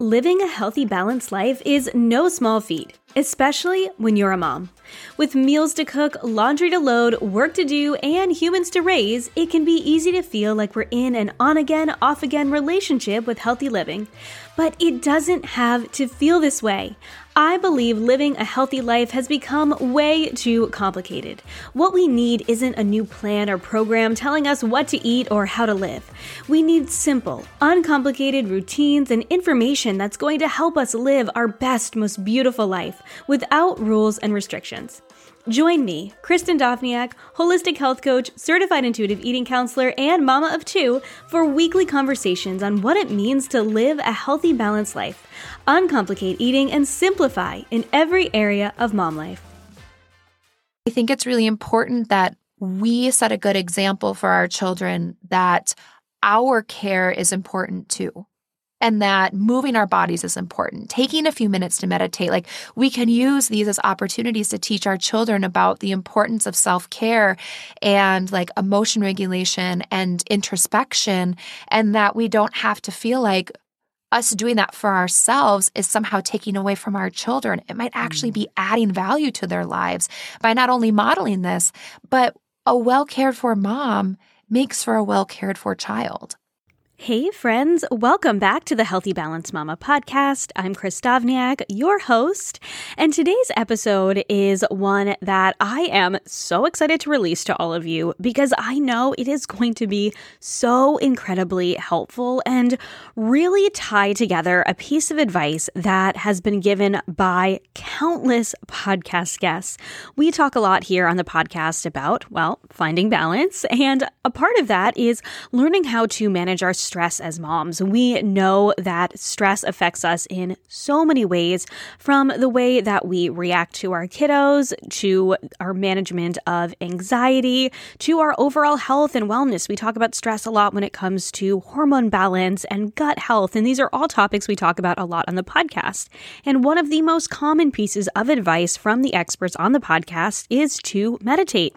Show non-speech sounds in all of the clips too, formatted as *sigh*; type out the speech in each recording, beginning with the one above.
Living a healthy, balanced life is no small feat, especially when you're a mom. With meals to cook, laundry to load, work to do, and humans to raise, it can be easy to feel like we're in an on again, off again relationship with healthy living. But it doesn't have to feel this way. I believe living a healthy life has become way too complicated. What we need isn't a new plan or program telling us what to eat or how to live. We need simple, uncomplicated routines and information that's going to help us live our best, most beautiful life without rules and restrictions. Join me, Kristen Dovniak, holistic health coach, certified intuitive eating counselor, and mama of two, for weekly conversations on what it means to live a healthy, balanced life, uncomplicate eating, and simplify in every area of mom life. I think it's really important that we set a good example for our children that our care is important too and that moving our bodies is important. Taking a few minutes to meditate, like we can use these as opportunities to teach our children about the importance of self care and like emotion regulation and introspection, and that we don't have to feel like us doing that for ourselves is somehow taking away from our children. It might actually mm. be adding value to their lives by not only modeling this, but a well cared for mom makes for a well cared for child. Hey, friends, welcome back to the Healthy Balance Mama podcast. I'm Kris your host, and today's episode is one that I am so excited to release to all of you because I know it is going to be so incredibly helpful and really tie together a piece of advice that has been given by countless podcast guests. We talk a lot here on the podcast about, well, finding balance, and a part of that is learning how to manage our stress as moms. We know that stress affects us in so many ways from the way that we react to our kiddos, to our management of anxiety, to our overall health and wellness. We talk about stress a lot when it comes to hormone balance and gut health. And these are all topics we talk about a lot on the podcast. And one of the most common pieces of advice from the experts on the podcast is to meditate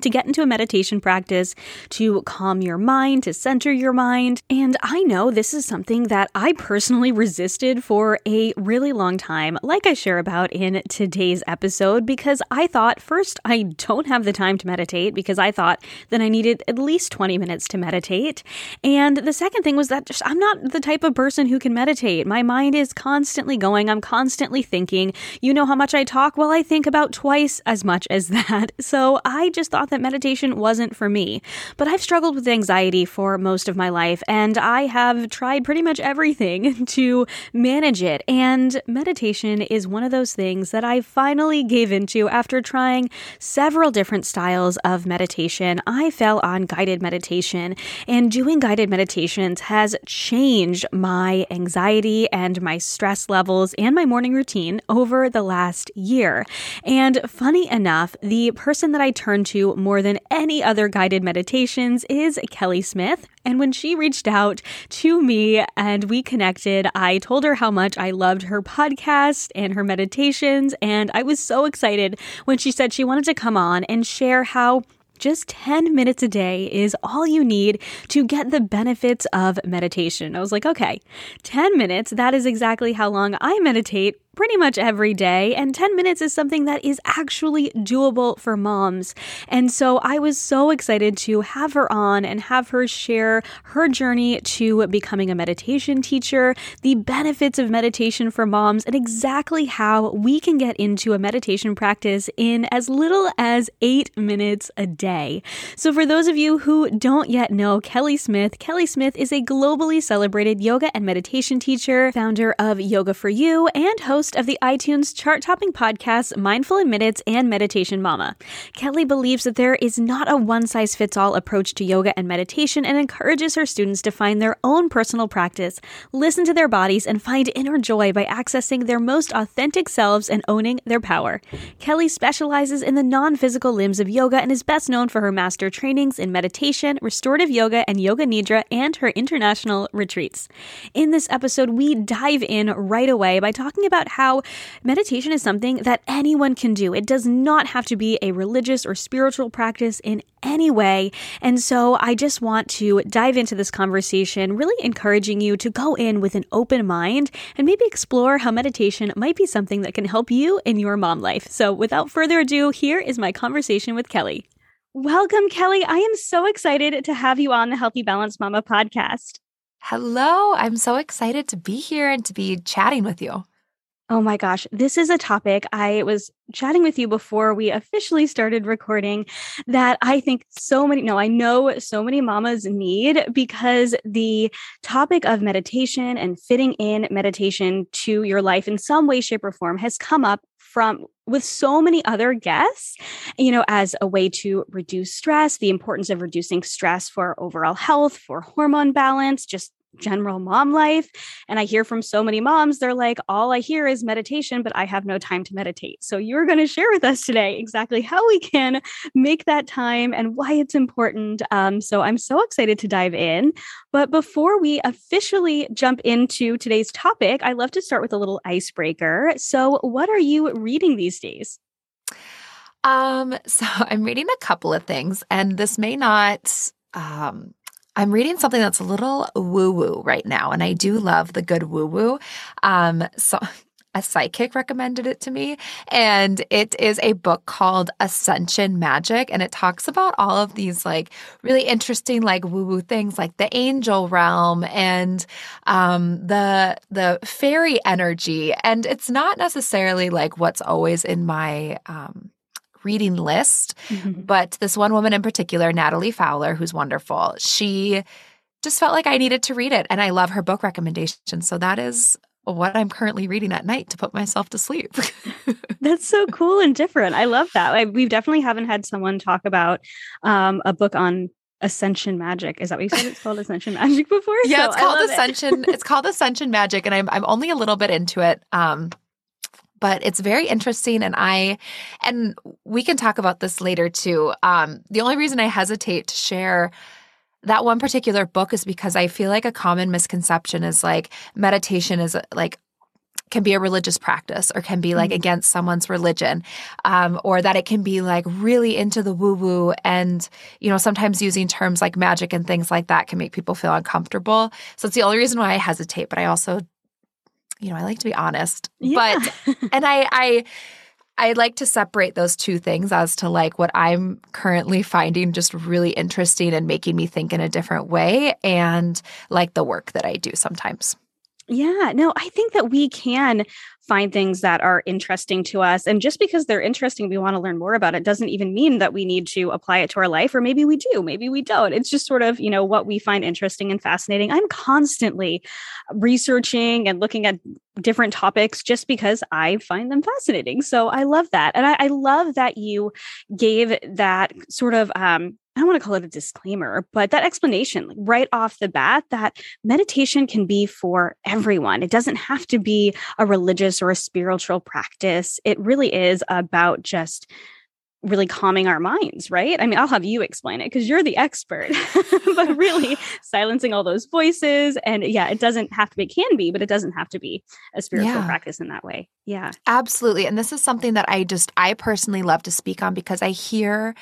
to get into a meditation practice, to calm your mind, to center your mind. And I know this is something that I personally resisted for a really long time, like I share about in today's episode, because I thought first, I don't have the time to meditate because I thought that I needed at least 20 minutes to meditate. And the second thing was that just I'm not the type of person who can meditate. My mind is constantly going, I'm constantly thinking. You know how much I talk? Well, I think about twice as much as *laughs* that. So I just thought that meditation wasn't for me. But I've struggled with anxiety for most of my life, and I have tried pretty much everything *laughs* to manage it. And meditation is one of those things that I finally gave into after trying several different styles of meditation. I fell on guided meditation, and doing guided meditations has changed my anxiety and my stress levels and my morning routine over the last year. And funny enough, the person that I turned to more than any other guided meditations is Kelly Smith. And when she reached out to me and we connected, I told her how much I loved her podcast and her meditations. And I was so excited when she said she wanted to come on and share how Just 10 minutes a day is all you need to get the benefits of meditation. I was like, okay, 10 minutes, that is exactly how long I meditate pretty much every day, and 10 minutes is something that is actually doable for moms. And so I was so excited to have her on and have her share her journey to becoming a meditation teacher, the benefits of meditation for moms, and exactly how we can get into a meditation practice in as little as eight minutes a day. So, for those of you who don't yet know Kelly Smith, Kelly Smith is a globally celebrated yoga and meditation teacher, founder of Yoga for You, and host host of the iTunes chart topping podcasts Mindful in Minutes and Meditation Mama. Kelly believes that there is not a one size fits all approach to yoga and meditation and encourages her students to find their own personal practice, listen to their bodies, and find inner joy by accessing their most authentic selves and owning their power. Kelly specializes in the non physical limbs of yoga and is best known for her master trainings in meditation, restorative yoga, and yoga nidra, and her international retreats. In this episode, we dive in right away by talking about how meditation is something that anyone can do. It does not have to be a religious or spiritual practice in any way. And so I just want to dive into this conversation, really encouraging you to go in with an open mind and maybe explore how meditation might be something that can help you in your mom life. So without further ado, here is my conversation with Kelly. Welcome, Kelly. I am so excited to have you on the Healthy Balance Mama podcast. Hello. I'm so excited to be here and to be chatting with you. Oh my gosh, this is a topic I was chatting with you before we officially started recording that I think so many, no, I know so many mamas need because the topic of meditation and fitting in meditation to your life in some way, shape, or form has come up from with so many other guests, you know, as a way to reduce stress, the importance of reducing stress for overall health, for hormone balance, just general mom life. And I hear from so many moms, they're like, all I hear is meditation, but I have no time to meditate. So you're going to share with us today exactly how we can make that time and why it's important. Um, so I'm so excited to dive in. But before we officially jump into today's topic, I love to start with a little icebreaker. So, what are you reading these days? Um, so *laughs* I'm reading a couple of things, and this may not um I'm reading something that's a little woo woo right now, and I do love the good woo woo. Um, so *laughs* a psychic recommended it to me, and it is a book called Ascension Magic, and it talks about all of these like really interesting like woo woo things, like the angel realm and um, the the fairy energy, and it's not necessarily like what's always in my um, reading list. Mm-hmm. But this one woman in particular, Natalie Fowler, who's wonderful, she just felt like I needed to read it. And I love her book recommendations. So that is what I'm currently reading at night to put myself to sleep. *laughs* That's so cool and different. I love that. I, we definitely haven't had someone talk about um, a book on ascension magic. Is that what you said? It's called ascension magic *laughs* before. Yeah, so it's called ascension. It. it's called ascension magic, and I'm I'm only a little bit into it. Um, but it's very interesting and i and we can talk about this later too um, the only reason i hesitate to share that one particular book is because i feel like a common misconception is like meditation is like can be a religious practice or can be like mm-hmm. against someone's religion um, or that it can be like really into the woo woo and you know sometimes using terms like magic and things like that can make people feel uncomfortable so it's the only reason why i hesitate but i also you know, I like to be honest. Yeah. But *laughs* and I I I like to separate those two things as to like what I'm currently finding just really interesting and making me think in a different way and like the work that I do sometimes. Yeah, no, I think that we can find things that are interesting to us. And just because they're interesting, we want to learn more about it doesn't even mean that we need to apply it to our life, or maybe we do, maybe we don't. It's just sort of, you know, what we find interesting and fascinating. I'm constantly researching and looking at different topics just because I find them fascinating. So I love that. And I, I love that you gave that sort of um, I don't want to call it a disclaimer, but that explanation like right off the bat that meditation can be for everyone. It doesn't have to be a religious or a spiritual practice. It really is about just really calming our minds, right? I mean, I'll have you explain it because you're the expert, *laughs* but really *laughs* silencing all those voices. And yeah, it doesn't have to be, can be, but it doesn't have to be a spiritual yeah. practice in that way. Yeah. Absolutely. And this is something that I just, I personally love to speak on because I hear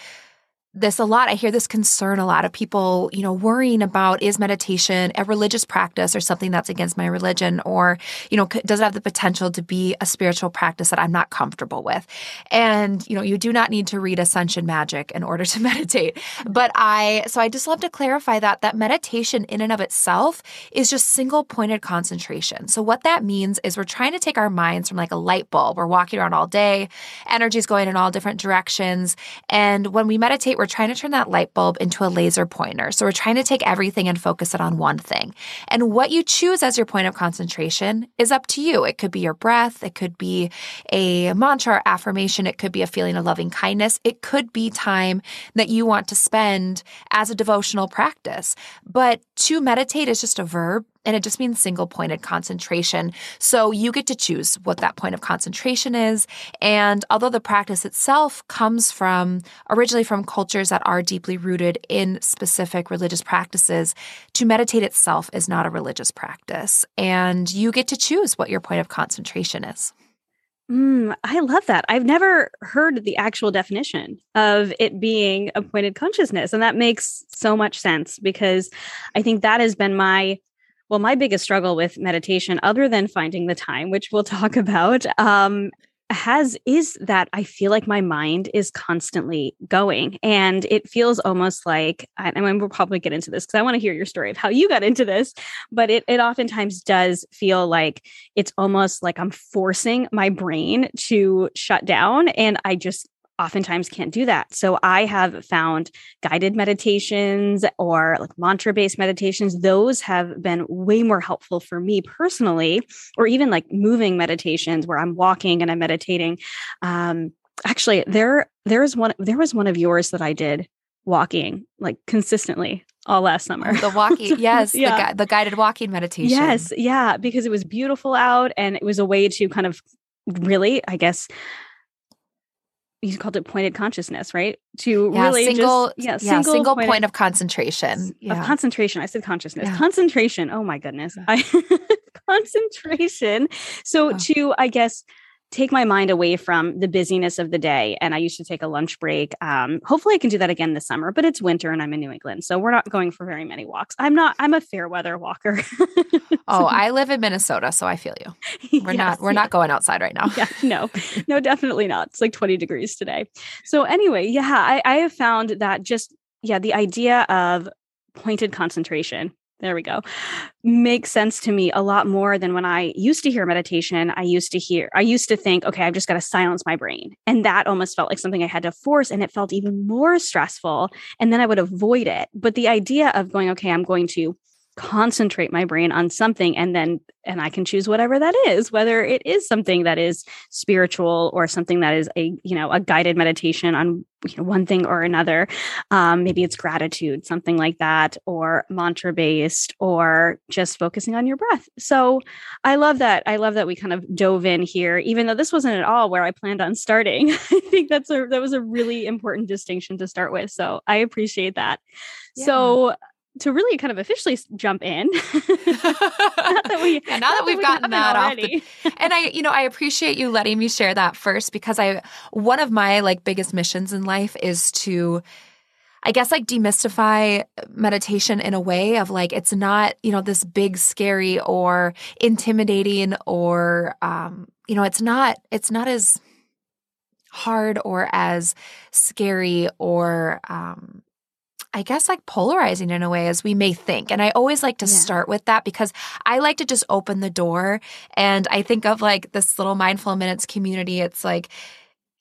this a lot. I hear this concern a lot of people, you know, worrying about is meditation a religious practice or something that's against my religion or, you know, does it have the potential to be a spiritual practice that I'm not comfortable with? And, you know, you do not need to read Ascension Magic in order to *laughs* meditate. But I, so I just love to clarify that, that meditation in and of itself is just single pointed concentration. So what that means is we're trying to take our minds from like a light bulb. We're walking around all day, energy's going in all different directions. And when we meditate, we're trying to turn that light bulb into a laser pointer. So we're trying to take everything and focus it on one thing. And what you choose as your point of concentration is up to you. It could be your breath, it could be a mantra affirmation, it could be a feeling of loving kindness, it could be time that you want to spend as a devotional practice. But to meditate is just a verb and it just means single pointed concentration. So you get to choose what that point of concentration is. And although the practice itself comes from originally from cultures that are deeply rooted in specific religious practices, to meditate itself is not a religious practice. And you get to choose what your point of concentration is. Mm, I love that. I've never heard the actual definition of it being a pointed consciousness. And that makes so much sense because I think that has been my well, my biggest struggle with meditation, other than finding the time, which we'll talk *laughs* about, um, has is that I feel like my mind is constantly going, and it feels almost like. I, I mean, we'll probably get into this because I want to hear your story of how you got into this. But it it oftentimes does feel like it's almost like I'm forcing my brain to shut down, and I just oftentimes can't do that. So I have found guided meditations or like mantra based meditations. Those have been way more helpful for me personally, or even like moving meditations where I'm walking and I'm meditating. Um, actually, there there's one there was one of yours that I did walking like consistently all last summer. The walking, *laughs* yes, yeah. the, the guided walking meditation. Yes, yeah, because it was beautiful out and it was a way to kind of really, I guess, you called it pointed consciousness, right? To yeah, really single, just, yeah, yeah single, single point of concentration. Yeah. Of concentration. I said consciousness. Yeah. Concentration. Oh my goodness. I, *laughs* concentration. So oh. to, I guess, take my mind away from the busyness of the day. And I used to take a lunch break. Um, hopefully I can do that again this summer, but it's winter and I'm in New England. So we're not going for very many walks. I'm not, I'm a fair weather walker. *laughs* oh, I live in Minnesota, so I feel you. *laughs* We're yes, not, we're yeah. not going outside right now. *laughs* yeah, no, no, definitely not. It's like 20 degrees today. So anyway, yeah, I, I have found that just, yeah, the idea of pointed concentration there we go. Makes sense to me a lot more than when i used to hear meditation. I used to hear i used to think okay i've just got to silence my brain. And that almost felt like something i had to force and it felt even more stressful and then i would avoid it. But the idea of going okay i'm going to concentrate my brain on something and then and I can choose whatever that is whether it is something that is spiritual or something that is a you know a guided meditation on you know, one thing or another. Um, maybe it's gratitude something like that or mantra based or just focusing on your breath. So I love that I love that we kind of dove in here even though this wasn't at all where I planned on starting. *laughs* I think that's a that was a really important distinction to start with so I appreciate that. Yeah. so to really kind of officially jump in *laughs* now that we *laughs* yeah, now that we've gotten that already. off the, *laughs* and i you know i appreciate you letting me share that first because i one of my like biggest missions in life is to I guess like demystify meditation in a way of like it's not, you know, this big scary or intimidating or um, you know, it's not it's not as hard or as scary or um I guess like polarizing in a way as we may think. And I always like to yeah. start with that because I like to just open the door. And I think of like this little mindful minutes community. It's like,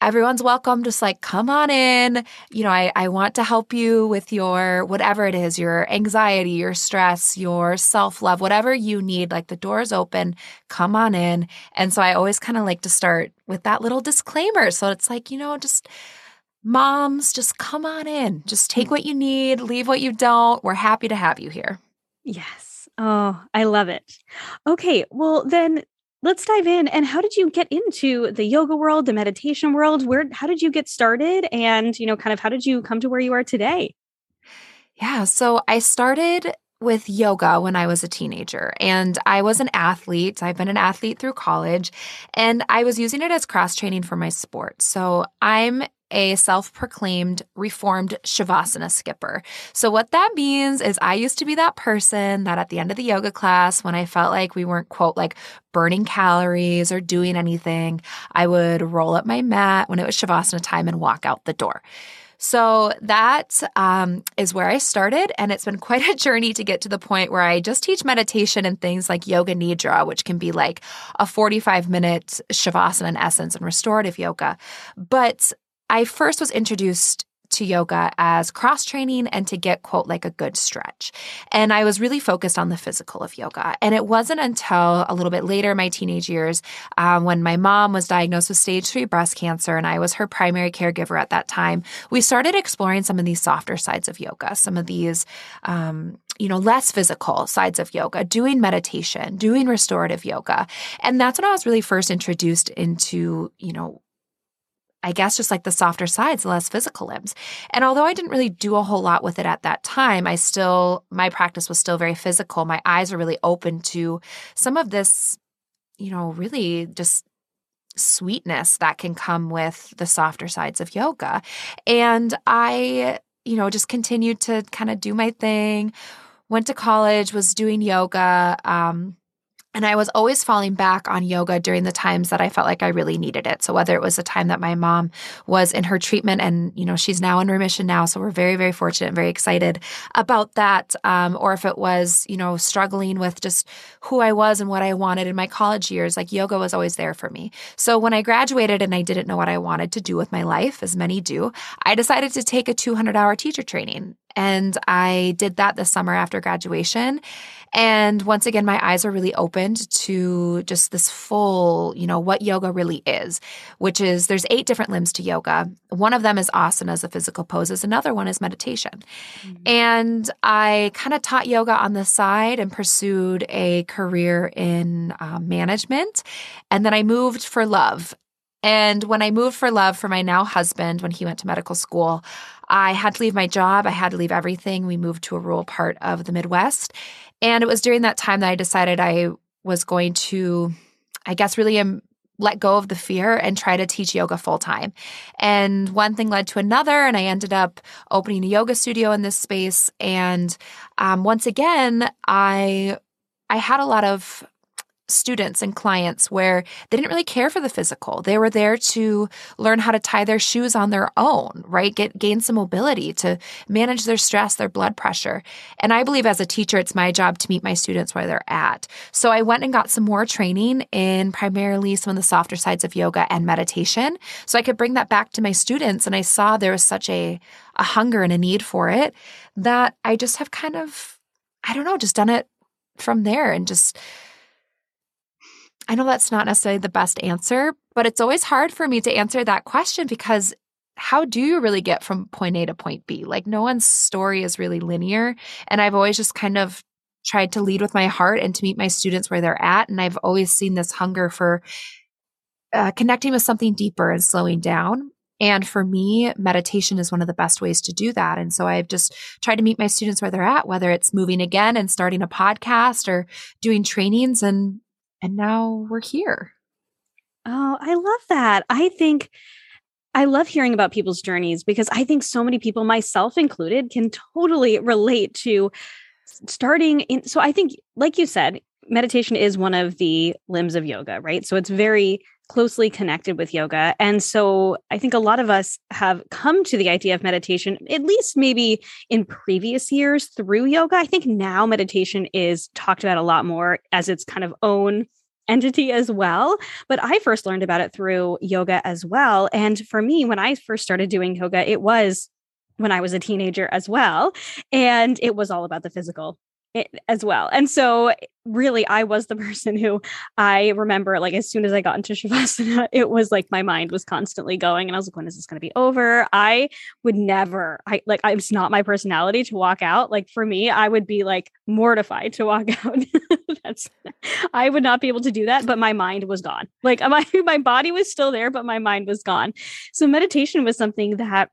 everyone's welcome. Just like, come on in. You know, I, I want to help you with your whatever it is, your anxiety, your stress, your self love, whatever you need. Like the door's open, come on in. And so I always kind of like to start with that little disclaimer. So it's like, you know, just moms, just come on in. Just take what you need, leave what you don't. We're happy to have you here. Yes. Oh, I love it. Okay. Well, then let's dive in. And how did you get into the yoga world, the meditation world? Where, how did you get started? And, you know, kind of how did you come to where you are today? Yeah. So I started with yoga when I was a teenager and I was an athlete. I've been an athlete through college and I was using it as cross training for my sport. So I'm a self proclaimed reformed Shavasana skipper. So, what that means is I used to be that person that at the end of the yoga class, when I felt like we weren't, quote, like burning calories or doing anything, I would roll up my mat when it was Shavasana time and walk out the door. So that um, is where I started. And it's been *laughs* quite a journey to get to the point where I just teach meditation and things like yoga nidra, which can be like a 45 minute shavasana in essence and restorative yoga. But I first was introduced to yoga as cross training and to get, quote, like a good stretch. And I was really focused on the physical of yoga. And it wasn't until a little bit later my teenage years um, when my mom was diagnosed with stage three breast cancer and I was her primary caregiver at that time, we started exploring some of these softer sides of yoga, some of these, um, you know, less physical sides of yoga, doing meditation, doing restorative yoga. And that's when I was really first introduced into, you know, I guess just like the softer sides, the less physical limbs. And although I didn't really do a whole lot with it at that time, I still, my practice was still very physical. My eyes were really open to some of this, you know, really just sweetness that can come with the softer sides of yoga. And I, you know, just continued to kind of do my thing, went to college, was doing yoga. Um, and I was always falling back on yoga during the times that I felt like I really needed it. So whether it was the time that my mom was in her treatment and, you know, she's now in remission now. So we're very, very fortunate and very excited about that. Um, or if it was, you know, struggling with just who I was and what I wanted in my college years, like yoga was always there for me. So when I graduated and I didn't know what I wanted to do with my life, as many do, I decided to take a 200 hour teacher training. And I did that this summer after graduation. And once again, my eyes are really opened to just this full, you know, what yoga really is, which is there's eight different limbs to yoga. One of them is asanas, the physical poses. Another one is meditation. Mm-hmm. And I kind of taught yoga on the side and pursued a career in uh, management. And then I moved for love. And when I moved for love for my now husband, when he went to medical school, I had to leave my job. I had to leave everything. We moved to a rural part of the Midwest. And it was during that time that I decided I was going to, I guess, really um, let go of the fear and try to teach yoga full time. And one thing led to another, and I ended up opening a yoga studio in this space. And um, once again, I I had a lot of students and clients where they didn't really care for the physical. They were there to learn how to tie their shoes on their own, right? Get gain some mobility to manage their stress, their blood pressure. And I believe as a teacher, it's my job to meet my students where they're at. So I went and got some more training in primarily some of the softer sides of yoga and meditation. So I could bring that back to my students. And I saw there was such a, a hunger and a need for it that I just have kind of, I don't know, just done it from there and just I know that's not necessarily the best answer, but it's always hard for me to answer that question because how do you really get from point A to point B? Like, no one's story is really linear. And I've always just kind of tried to lead with my heart and to meet my students where they're at. And I've always seen this hunger for uh, connecting with something deeper and slowing down. And for me, meditation is one of the best ways to do that. And so I've just tried to meet my students where they're at, whether it's moving again and starting a podcast or doing trainings. And and now we're here. Oh, I love that. I think I love hearing about people's journeys because I think so many people, myself included, can totally relate to starting in. So I think, like you said, meditation is one of the limbs of yoga, right? So it's very closely connected with yoga. And so I think a lot of us have come to the idea of meditation, at least maybe in previous years through yoga. I think now meditation is talked about a lot more as its kind of own entity as well. But I first learned about it through yoga as well. And for me, when I first started doing yoga, it was when I was a teenager as well. And it was all about the physical Eh, as well. And so really I was the *laughs* person who I remember like as soon as I got into Shavasana, *laughs* it was like my mind was constantly going and I was like, when is this going to be over? I would never, I like, it's not my personality to walk out. Like for me, I would be like mortified to walk *laughs* out. That's, I would not be able to do that, but my mind was gone. Like my, my body was still there, but my mind was gone. So meditation was something that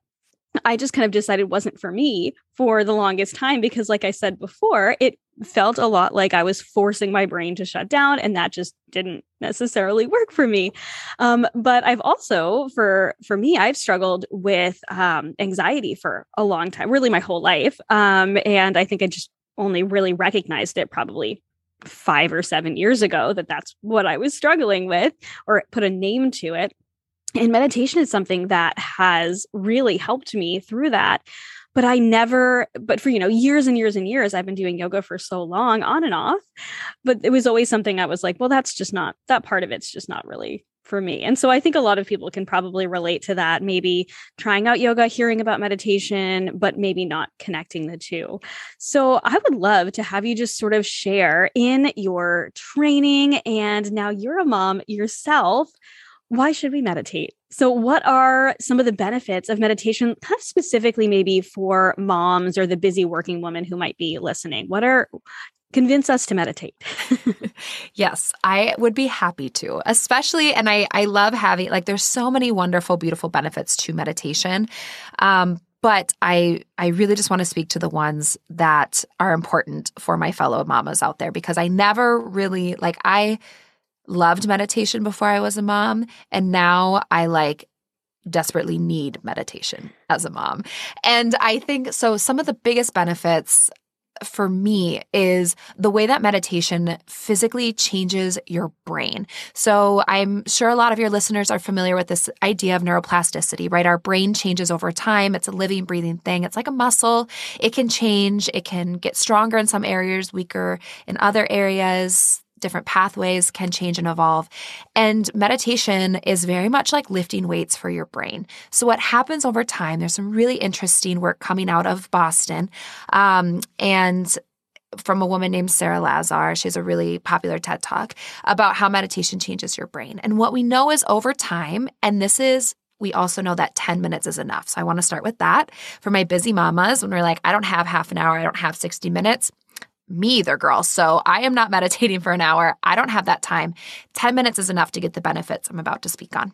I just kind of decided wasn't for me for the longest time because, like I said before, it felt a lot like I was forcing my brain to shut down, and that just didn't necessarily work for me. Um, but I've also, for for me, I've struggled with um, anxiety for a long time, really my whole life, um, and I think I just only really recognized it probably five or seven years ago that that's what I was struggling with, or put a name to it and meditation is something that has really helped me through that but i never but for you know years and years and years i've been doing yoga for so long on and off but it was always something i was like well that's just not that part of it's just not really for me. And so i think a lot of people can probably relate to that maybe trying out yoga hearing about meditation but maybe not connecting the two. So i would love to have you just sort of share in your training and now you're a mom yourself why should we meditate? So, what are some of the benefits of meditation, kind of specifically maybe for moms or the busy working woman who might be listening? What are convince us to meditate. *laughs* yes, I would be happy to. Especially and I I love having like there's so many wonderful beautiful benefits to meditation. Um but I I really just want to speak to the ones that are important for my fellow mamas out there because I never really like I loved meditation before I was a mom. And now I like desperately need meditation as a mom. And I think so, some of the biggest benefits for me is the way that meditation physically changes your brain. So I'm sure a lot of your listeners are familiar with this idea of neuroplasticity, right? Our brain changes over time. It's a living, breathing thing. It's like a muscle. It can change. It can get stronger in some areas, weaker in other areas different pathways can change and evolve. And meditation is very much like lifting weights for your brain. So, what happens over time, there's some really interesting work coming out of Boston. Um, and from a woman named Sara Lazar. She has a really popular TED talk about how meditation changes your brain. And what we know is over time, and this is we also know that 10 minutes is enough. So I want to start with that for my busy mamas when we're like, I don't have half an hour, I don't have 60 minutes me either, girl. So I am not *laughs* meditating for an hour. I don't have that time. 10 minutes is enough to get the benefits I'm about to speak on.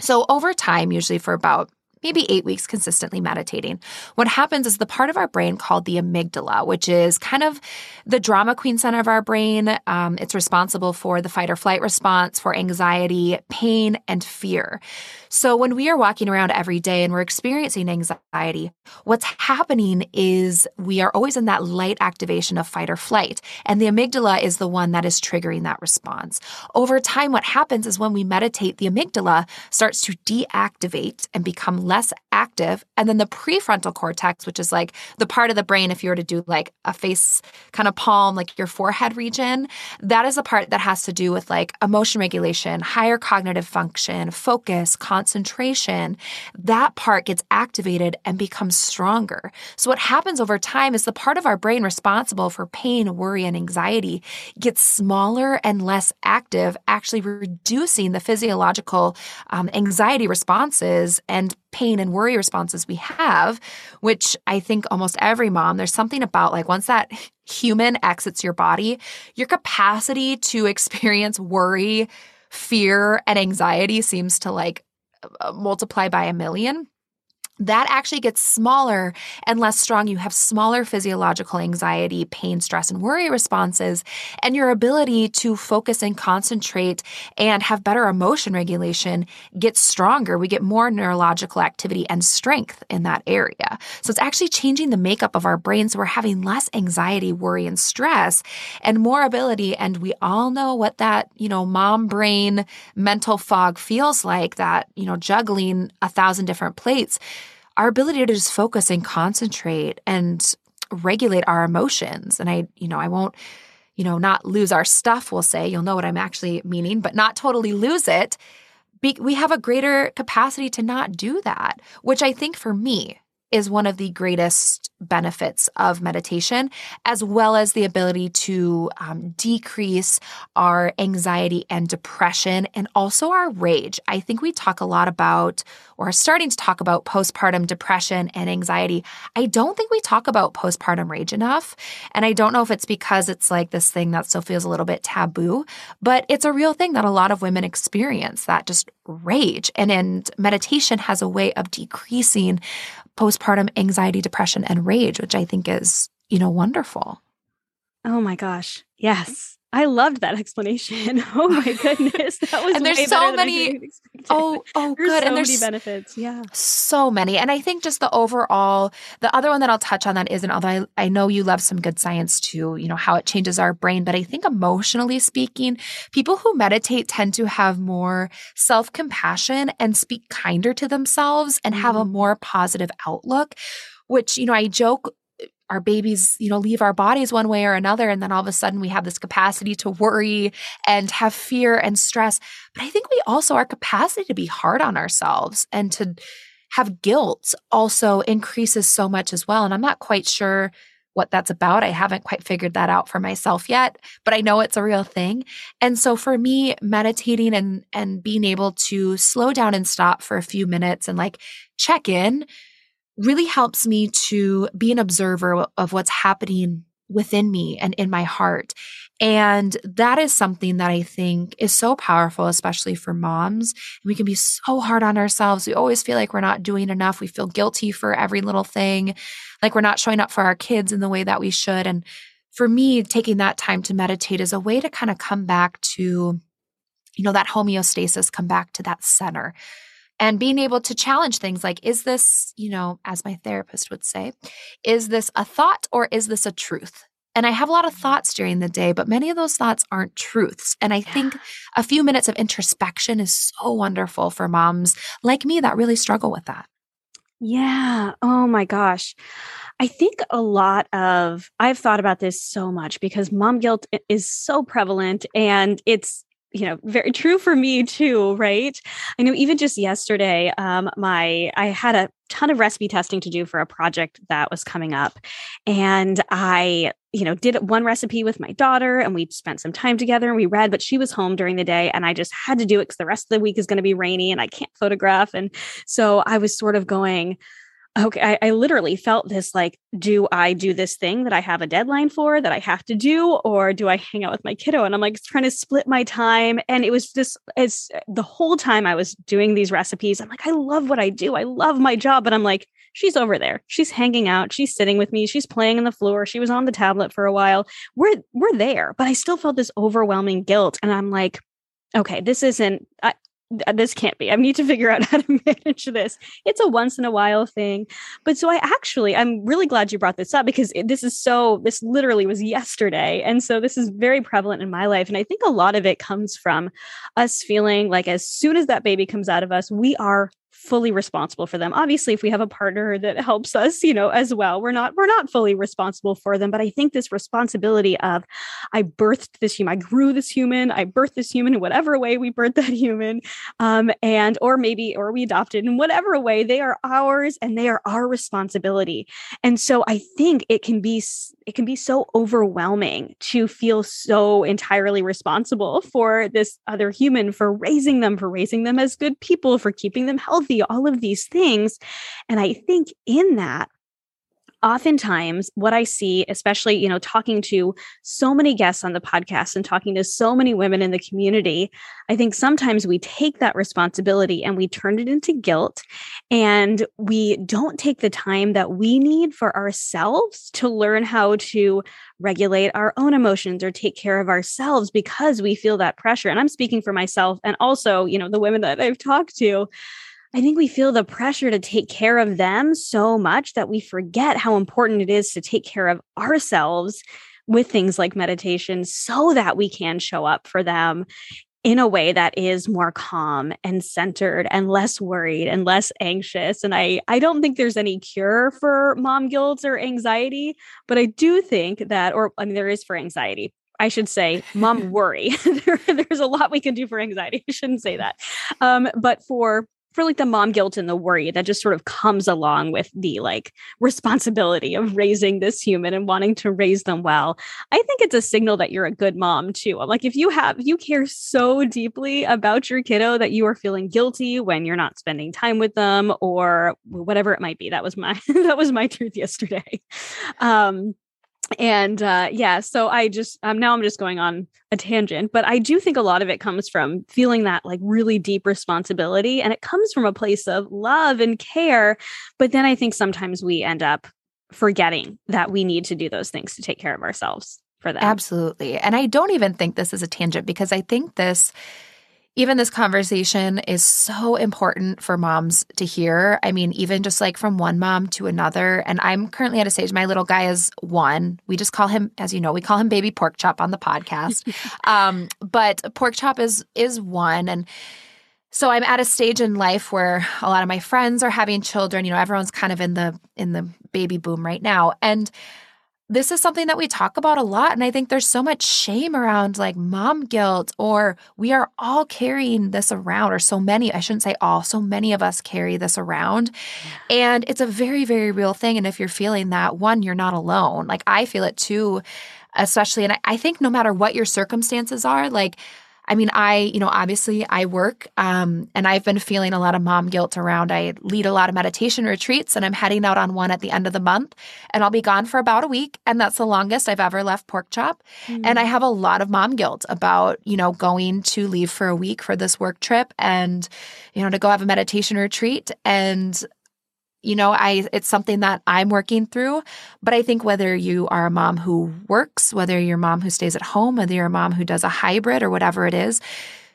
So over time, usually for about maybe eight weeks consistently meditating, what happens is the part of our brain called the amygdala, which is kind of the drama queen center of our brain. Um, it's responsible for the fight or flight response, for anxiety, pain, and fear. So when we are walking around every day and we're experiencing anxiety, what's happening is we are always in that light activation of fight or flight. And the amygdala is the one that is triggering that response. Over time, what happens is when we meditate, the amygdala starts to deactivate and become less active. And then the prefrontal cortex, which is like the part of the brain, if you were to do like a face kind of palm, like your forehead region, that is the part that has to do with like emotion regulation, higher cognitive function, focus, concentration. That part gets activated and becomes stronger. So what happens over time is the part of our brain responsible for pain, worry, and anxiety gets smaller and less active, actually reducing the physiological um, anxiety responses and pain and worry responses we have, which I think almost every mom, there's something about like once that human exits your body, your capacity to experience worry, fear, and anxiety seems to like multiply by a million that actually gets smaller and less strong. You have smaller physiological anxiety, pain, stress, and worry responses, and your ability to focus and concentrate and have better emotion regulation gets stronger. We get more neurological activity and strength in that area. So it's actually changing the makeup of our brain. So we're having less anxiety, worry, and stress and more ability. And we all know what that, you know, mom brain mental fog feels like that, you know, juggling a thousand different plates our ability to just focus and concentrate and regulate our emotions. And I, you know, I won't, you know, not lose our stuff, we'll say. You'll know what I'm actually meaning, but not totally lose it. Be- we have a greater capacity to not do that, which I think for me is one of the greatest benefits of meditation, as well as the ability to um, decrease our anxiety and depression and also our rage. I think we talk a lot about, or are starting to talk about postpartum depression and anxiety. I don't think we talk about postpartum rage enough. And I don't know if it's because it's like this thing that still feels a little bit taboo, but it's a real thing that a lot of women experience that just rage. And, and meditation has a way of decreasing postpartum anxiety, depression, and rage, which I think is, you know, wonderful. Oh my gosh. Yes. I loved that explanation. *laughs* Oh my goodness, *laughs* that was and there's so many. Oh, oh, there's good. So and there's many benefits. Yeah, so many. And I think just the overall, the other one that I'll touch on that isn't. Although I, I know you love some good science too. You know how it changes our brain, but I think emotionally speaking, people who meditate tend to have more self compassion and speak kinder to themselves and have a mm-hmm. more positive outlook. Which you know, I joke our babies, you know, leave our bodies one way or another. And then all of a sudden we have this capacity to worry and have fear and stress. But I think we also, our capacity to be hard on ourselves and to have guilt also increases so much as well. And I'm not quite sure what that's about. I haven't quite figured that out for myself yet, but I know it's a real thing. And so for me, meditating and and being able to slow down and stop for a few minutes and like check in really helps me to be an observer of what's happening within me and in my heart. And that is something that I think is so powerful, especially for moms. We can be so hard on ourselves. We always feel like we're not doing enough. We feel guilty for every little thing, like we're not showing up for our kids in the way that we should. And for me, taking that time to meditate is a way to kind of come back to, you know, that homeostasis, come back to that center and being able to challenge things like is this you know as my therapist would say is this a thought or is this a truth? And i have a lot of mm-hmm. thoughts during the day but many of those thoughts aren't truths. And i yeah. think a few minutes of introspection is so wonderful for moms like me that really struggle with that. Yeah. Oh my gosh. I think a lot of I've thought about this so much because mom guilt is so prevalent and it's you know very true for me too right? I know even just yesterday um my i had a ton of recipe testing to do for a project that was coming up and i you know did one recipe with my daughter and we spent some time together and we read but she was home during the day and i just had to do it because the rest of the week is going to be rainy and i can't photograph and so i was sort of going okay, I, I, literally felt this like, do I do this thing that I have a deadline for that I have to do, or do I hang out with my kiddo? And I'm like trying to split my time. And it was just as uh, the whole time I was doing these recipes, I'm like, I love what I do. I love my job. But I'm like, she's over there. She's hanging out. She's sitting with me. She's playing on the floor. She was on the tablet for a while. We're we're there. But I still felt this overwhelming guilt. And I'm like, okay, this isn't I, Uh, this can't be. I need to figure out *laughs* how to manage this. It's a once in a while thing. But so I actually, I'm really glad you brought this up because it, this is so, this literally was yesterday. And so this is very prevalent in my life. And I think a lot of it comes from us feeling like as soon as that baby comes out of us, we are fully responsible for them. Obviously, if we have a partner that helps us, you know, as well, we're not we're not fully responsible for them. But I think this responsibility of I birthed this human, I grew this human, I birthed this human in whatever way we birthed *laughs* that human, um, and or maybe or we adopted in whatever way they are ours and they are our responsibility. And so I think it can be it can be so overwhelming to feel so entirely responsible for this other human for raising them, for raising them as good people, for keeping them healthy, all of these things. And I think in that, oftentimes what i see especially you know talking to so many guests on the podcast and talking to so many women in the community i think sometimes we take that responsibility and we turn it into guilt and we don't take the time that we need for ourselves to learn how to regulate our own emotions or take care of ourselves because we feel that pressure and i'm speaking for myself and also you know the women that i've talked to I think we feel the pressure to take care of them so much that we forget how important it is to take care of ourselves with things like meditation so that we can show up for them in a way that is more calm and centered and less worried and less anxious and i i don't think there's any cure for mom guilt or anxiety but i do think that or i mean there is for anxiety I should say, mom *laughs* worry. *laughs* there, there's a lot we can do for anxiety. I shouldn't say that. Um, but for for like the mom guilt and the worry that just sort of comes along with the like responsibility of raising this human and wanting to raise them well. I think it's a signal that you're a good mom too. Like if you have you care so deeply about your kiddo that you are feeling guilty when you're not spending time with them or whatever it might be. That was my *laughs* that was my truth yesterday. Um and uh yeah so i just um now i'm just going on a tangent but i do think a lot of it comes from feeling that like really deep responsibility and it comes from a place of love and care but then i think sometimes we end up forgetting that we need to do those things to take care of ourselves for that absolutely and i don't even think this is a tangent because i think this even this conversation is so important for moms to hear. I mean, even just like from one mom to another. And I'm currently at a stage, my little guy is one. We just call him, as you know, we call him baby pork chop on the podcast. *laughs* um, but pork chop is is one. And so I'm at a stage in life where a lot of my friends are having children. You know, everyone's kind of in the in the baby boom right now. And this is something that we talk about a lot. And I think there's so much shame around like mom guilt, or we are all carrying this around, or so many, I shouldn't say all, so many of us carry this around. And it's a very, very real thing. And if you're feeling that, one, you're not alone. Like I feel it too, especially. And I, I think no matter what your circumstances are, like, I mean, I, you know, obviously I work um, and I've been feeling a lot of mom guilt around. I lead a lot of meditation retreats and I'm heading out on one at the end of the month and I'll be gone for about a week. And that's the longest I've ever left pork chop. Mm-hmm. And I have a lot of mom guilt about, you know, going to leave for a week for this work trip and, you know, to go have a meditation retreat. And you know i it's something that i'm working through. But i think whether you are a mom who works whether you're a mom who stays at home whether you're a mom who does a hybrid or whatever it is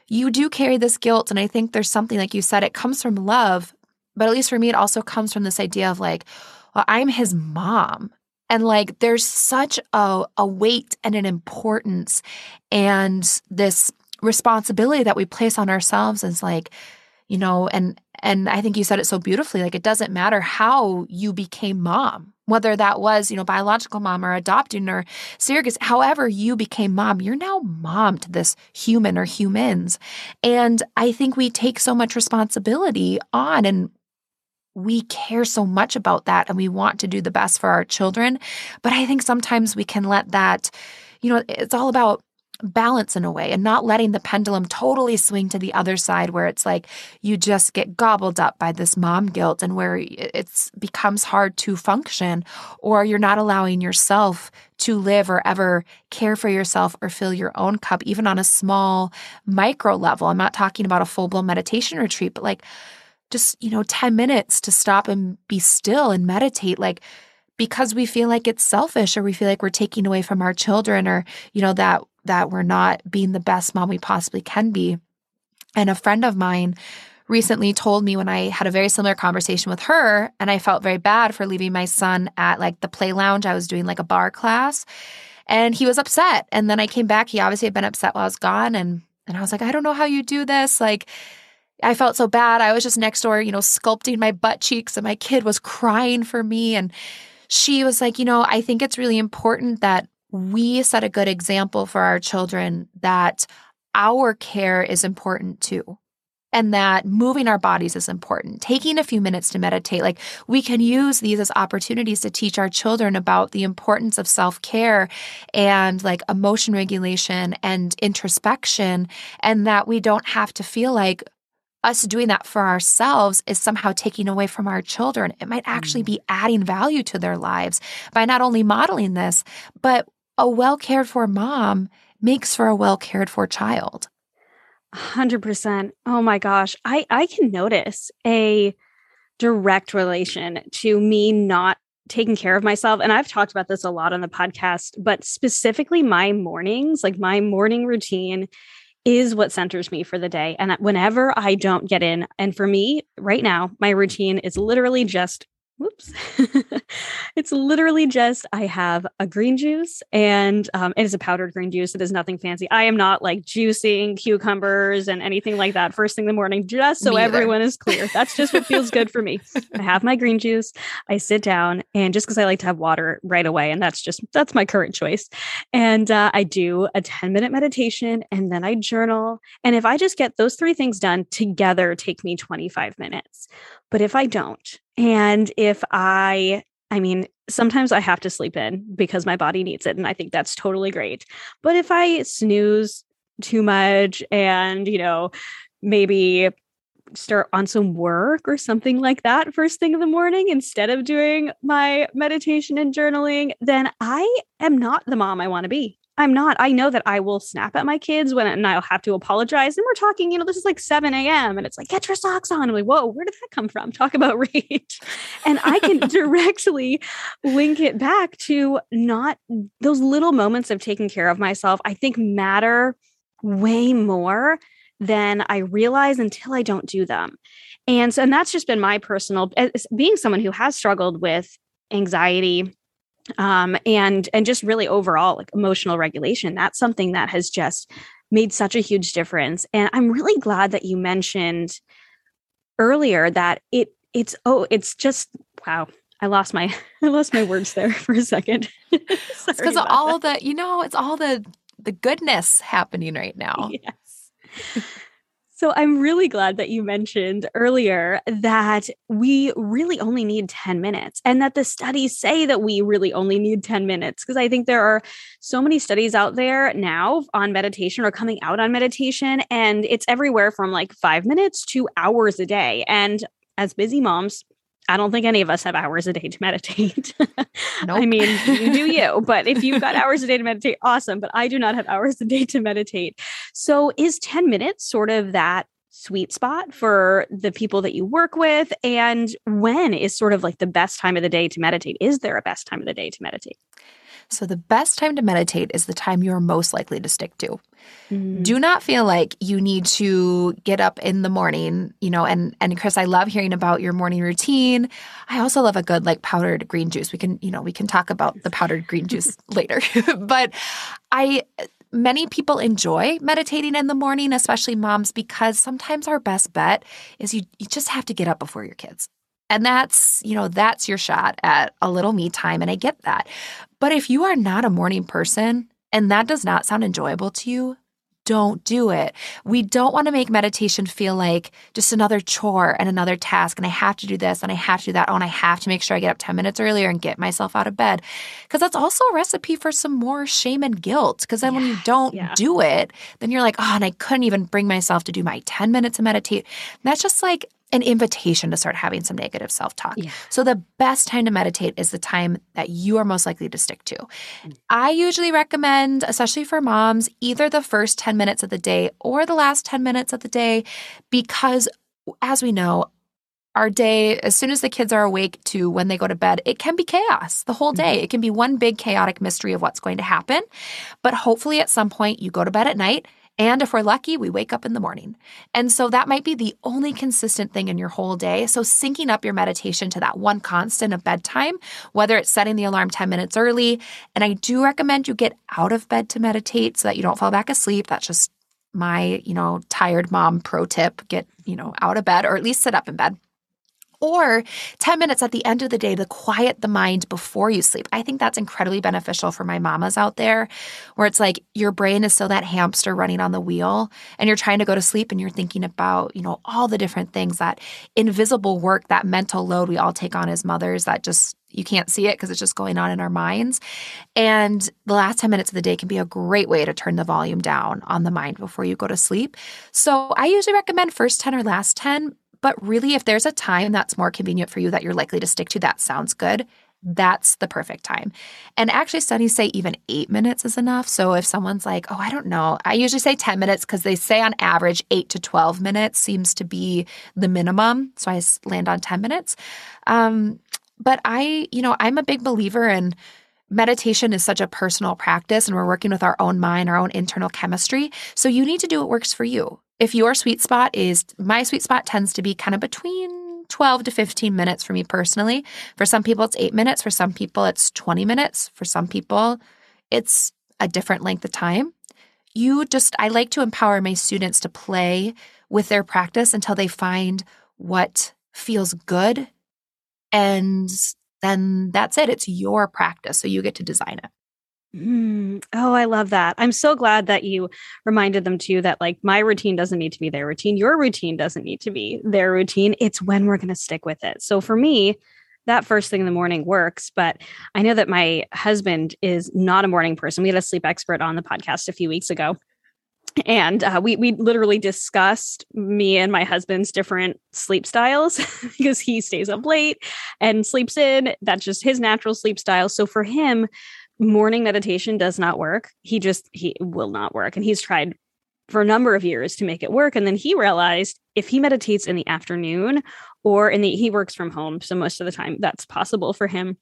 you do carry this guilt. And i think there's something like you said it comes from love. But at least for me it also comes from this idea of like well i'm his mom. And like there's such a, a weight and an importance and this responsibility that we place on ourselves is like you know and and i think you said it so beautifully like it doesn't matter how you became mom whether that was you know biological mom or adopting or surrogacy however you became mom you're now mom to this human or humans. And i think we take so much responsibility on and we care so much about that and we want to do the best for our children. But i think sometimes we can let that you know it's all about balance in a way and not letting the pendulum totally swing to the other side where it's like you just get gobbled up by this mom guilt and where it becomes hard to function or you're not allowing yourself to live or ever care for yourself or fill your own cup even on a small micro level. I'm not talking about a full-blown meditation retreat but like just you know 10 minutes to stop and be still and meditate like because we feel like it's selfish or we feel like we're taking away from our children or you know that that we're not being the best mom we possibly can be. And a friend of mine recently told me when I had a very similar conversation with her, and I felt very bad for leaving my son at like the play lounge. I was doing like a barre class, and he was upset. And then I came back. He obviously had been upset while I was gone, and and I was like, I don't know how you do this. Like, I felt so bad. I was just next door, you know, sculpting my butt cheeks, and my kid was crying for me. And she was like, you know, I think it's really important that we set a good example for our children that our care is important too and that moving our bodies is important. Taking a few minutes to meditate, like we can use these as opportunities to teach our children about the importance of self care and like emotion regulation and introspection, and that we don't have to feel like us doing that for ourselves is somehow taking away from our children. It might actually mm. be adding value to their lives by not only modeling this, but a well cared for mom makes for a well cared for child. 100%. Oh my gosh. I, I can notice a direct relation to me not taking care of myself. And I've talked about this a lot on the podcast, but specifically my mornings, like my morning routine is what centers me for the day. And whenever I don't get in, and for me right now, my routine is literally just whoops. *laughs* It's literally just i have a green juice and um, it is a powdered green juice it is nothing fancy. I am not like juicing cucumbers and anything like that first thing in the morning just so everyone is clear. That's just what feels good for me. I have my green juice i sit down and just because i like to have water right away and that's just that's my current choice. And uh, i do a 10 minute meditation and then i journal and if i just get those three things done together take me 25 minutes. But if i don't and if I, I mean, sometimes I have to sleep in because my body needs it. And I think that's totally great. But if I snooze too much and, you know, maybe start on some work or something like that first thing in the morning instead of doing my meditation and journaling, then I am not the mom I want to be. I'm not. I know that I will snap at my kids when and I'll have to apologize. And we're talking, you know, this is like 7 a.m. and it's like, get your socks on. I'm like, whoa, where did that come from? Talk about *laughs* rage. and I can *laughs* directly link it back to not those little moments of taking care of myself, I think matter way more than I realize until I don't do them. And so, and that's just been my personal, being someone who has struggled with anxiety um, and and just really overall like emotional regulation that's something that has just made such a huge difference. And i'm really glad that you mentioned earlier that it it's oh it's just wow i lost my *laughs* i lost my words there for a second. *laughs* It's because of all that. the you know it's all the the goodness happening right now. *laughs* Yes so I'm really glad that you mentioned earlier that we really only need 10 minutes and that the studies say that we really only need 10 minutes because I think there are so many studies out there now on meditation or coming out on meditation and it's everywhere from like 5 minutes to hours a day. And as busy moms I don't think any of us have hours a day to meditate. Nope. *laughs* I mean, you do you, but if you've got *laughs* hours a day to meditate, awesome. But I do not have hours a day to meditate. So is 10 minutes sort of that sweet spot for the people that you work with? And when is sort of like the best time of the day to meditate? Is there a best time of the day to meditate? So, the best time to meditate is the time you're most likely to stick to. Mm-hmm. Do not feel like you need to get up in the morning, you know, and and Kris, I love hearing about your morning routine. I also love a good like powdered green juice. We can, you know, we can talk about the powdered green juice *laughs* later. *laughs* but I many people enjoy meditating in the morning, especially moms, because sometimes our best bet is you, you just have to get up before your kids. And that's, you know, that's your shot at a little me time. And I get that. But if you are not a morning person and that does not sound enjoyable to you, don't do it. We don't want to make meditation feel like just another chore and another task. And I have to do this and I have to do that. Oh, and I have to make sure I get up 10 minutes earlier and get myself out of bed. Because that's also a recipe for some more shame and guilt. Because then when you don't yeah. do it, then you're like, oh, and I couldn't even bring myself to do my 10 minutes of meditate. And that's just like an invitation to start having some negative self talk. Yeah. So, the best time to meditate is the time that you are most likely to stick to. Mm. I usually recommend, especially for moms, either the first 10 minutes of the day or the last 10 minutes of the day, because as we know, our day, as soon as the kids are awake to when they go to bed, it can be chaos the whole day. Mm-hmm. It can be one big chaotic mystery of what's going to happen. But hopefully, at some point, you go to bed at night and if we're lucky, we wake up in the morning. And so that might be the only consistent thing in your whole day. So syncing up your meditation to that one constant of bedtime, whether it's setting the alarm 10 minutes early. And I do recommend you get out of bed to meditate so that you don't fall back asleep. That's just my, you know, tired mom pro tip. Get, you know, out of bed or at least sit up in bed or 10 minutes at the end of the day to quiet the mind before you sleep. I think that's incredibly beneficial for my mamas out there, where it's like your brain is still that hamster running on the wheel and you're trying to go to sleep and you're thinking about, you know, all the different things that invisible work, that mental load we all take on as mothers that just you can't see it because it's just going on in our minds. And the last 10 minutes of the day can be a great way to turn the volume down on the mind before you go to sleep. So I usually recommend first 10 or last 10, but really, if there's a time that's more convenient for you that you're likely to stick to, that sounds good. That's the perfect time. And actually, studies say even eight minutes is enough. So if someone's like, oh, I don't know, I usually say 10 minutes because they say on average eight to 12 minutes seems to be the minimum. So I land on 10 minutes. Um, but I, you know, I'm a big believer in meditation is such a personal practice and we're working with our own mind, our own internal chemistry. So you need to do what works for you if your sweet spot is my sweet spot tends to be kind of between 12 to 15 minutes for me personally. For some people, it's eight minutes. For some people, it's 20 minutes. For some people, it's a different length of time. You just, I like to empower my students to play with their practice until they find what feels good. And then that's it. It's your practice. So you get to design it. Mm. Oh, I love that. I'm so glad that you reminded them too that like my routine doesn't need to be their routine. Your routine doesn't need to be their routine. It's when we're going to stick with it. So for me, that first thing in the morning works, but I know that my husband is not a morning person. We had a sleep expert on the podcast a few weeks ago. And uh, we we literally discussed me and my husband's different sleep styles *laughs* because he stays up late and sleeps in. That's just his natural sleep style. So for him, morning meditation does not work. He just he will not work, and he's tried for a number of years to make it work. And then he realized if he meditates in the afternoon or in the he works from home, so most of the time that's possible for him,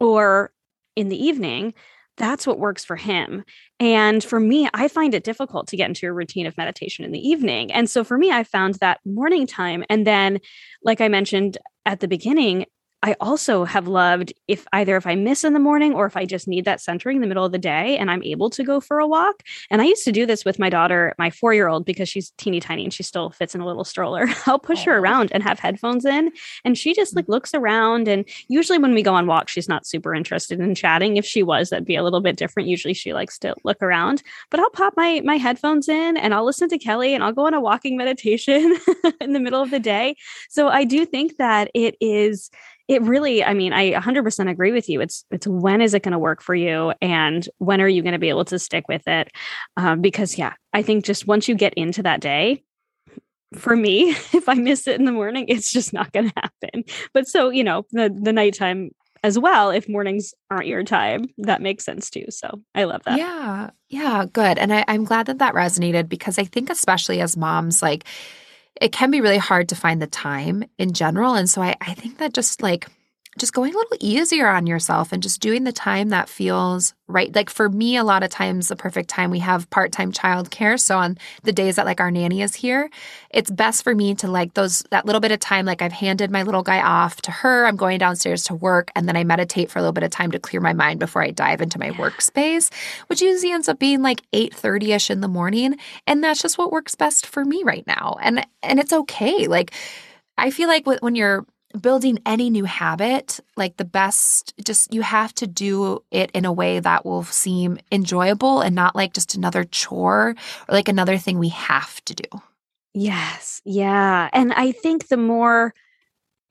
or in the evening that's what works for him. And for me, I find it difficult to get into a routine of meditation in the evening. And so for me, I found that morning time. And then, like I mentioned at the beginning, I also have loved if either if I miss in the morning or if I just need that centering in the middle of the day and I'm able to go for a walk. And I used to do this with my daughter, my four year old, because she's teeny tiny and she still fits in a little stroller. *laughs* I'll push her around and have headphones in. And she just like looks around. And usually when we go on walks, she's not super interested in chatting. If she was, that'd be a little bit different. Usually she likes to look around. But I'll pop my my headphones in and I'll listen to Kelly and I'll go on a walking meditation *laughs* in the middle of the day. So I do think that it is it really i mean i 100% agree with you. It's it's when is it going to work for you and when are you going to be able to stick with it? Um, because yeah i think just once you get into that day for me *laughs* if i miss it in the morning it's just not going to happen. But so you know the the nighttime as well if mornings aren't your time that makes sense too. So i love that. Yeah yeah good. And I, i'm glad that that resonated because i think especially as moms like it can be really hard to find the time in general. And so I, I think that just like just going a little easier on yourself and just doing the time that feels right. Like for me, a lot of times the perfect time we have part time childcare. So on the days that like our nanny is here, it's best for me to like those that little bit of time. Like I've handed my little guy off to her. I'm going downstairs to work, and then I meditate for a little bit of time to clear my mind before I dive into my workspace, which usually ends up being like eight thirty ish in the morning, and that's just what works best for me right now. And and it's okay. Like I feel like when you're building any new habit, like the best, just you have to do it in a way that will seem enjoyable and not like just another chore or like another thing we have to do. Yes. Yeah. And I think the more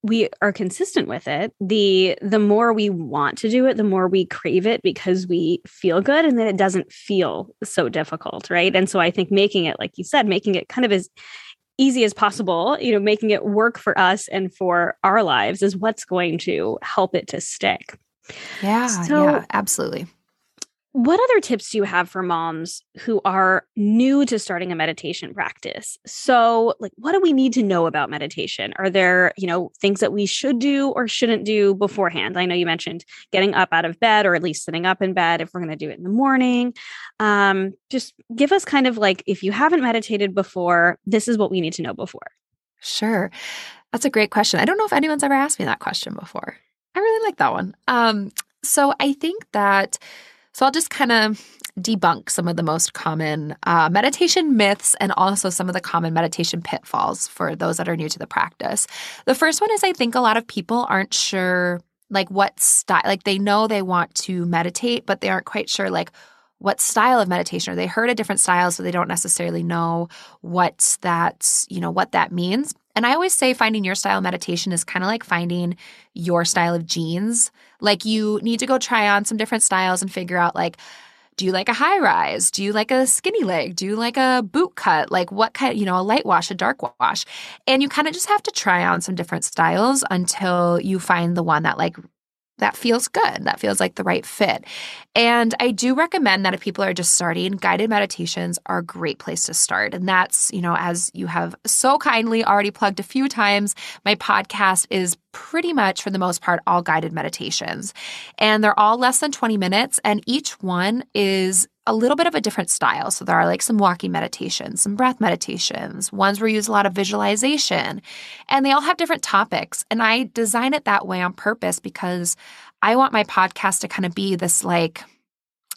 we are consistent with it, the the more we want to do it, the more we crave it because we feel good and then it doesn't feel so difficult, right? And so I think making it like you said, making it kind of as easy as possible, you know, making it work for us and for our lives is what's going to help it to stick. Yeah, so, yeah, absolutely. What other tips do you have for moms who are new to starting a meditation practice? So, like what do we need to know about meditation? Are there, you know, things that we should do or shouldn't do beforehand? I know you mentioned getting up out of bed or at least sitting up in bed if we're going to do it in the morning. Um, just give us kind of like if you haven't meditated before, this is what we need to know before. Sure. That's a great question. I don't know if anyone's ever asked me that question before. I really like that one. Um, so I think that so I'll just kind of debunk some of the most common uh, meditation myths and also some of the common meditation pitfalls for those that are new to the practice. The first one is I think a lot of people aren't sure like what style, like they know they want to meditate, but they aren't quite sure like what style of meditation or they heard a different style so they don't necessarily know what that you know what that means and I always say finding your style meditation is kind of like finding your style of jeans. Like you need to go try on some different styles and figure out like do you like a high rise? Do you like a skinny leg? Do you like a boot cut? Like what kind, you know, a light wash, a dark wash? And you kind of just have to try on some different styles until you find the one that like that feels good, that feels like the right fit. And I do recommend that if people are just starting, guided meditations are a great place to start. And that's, you know, as you have so kindly already plugged a few times, my podcast is pretty much, for the most part, all guided meditations. And they're all less than 20 minutes, and each one is a little bit of a different style. So there are like some walking meditations, some breath meditations, ones where we use a lot of visualization, and they all have different topics. And I design it that way on purpose because I want my podcast to kind of be this like,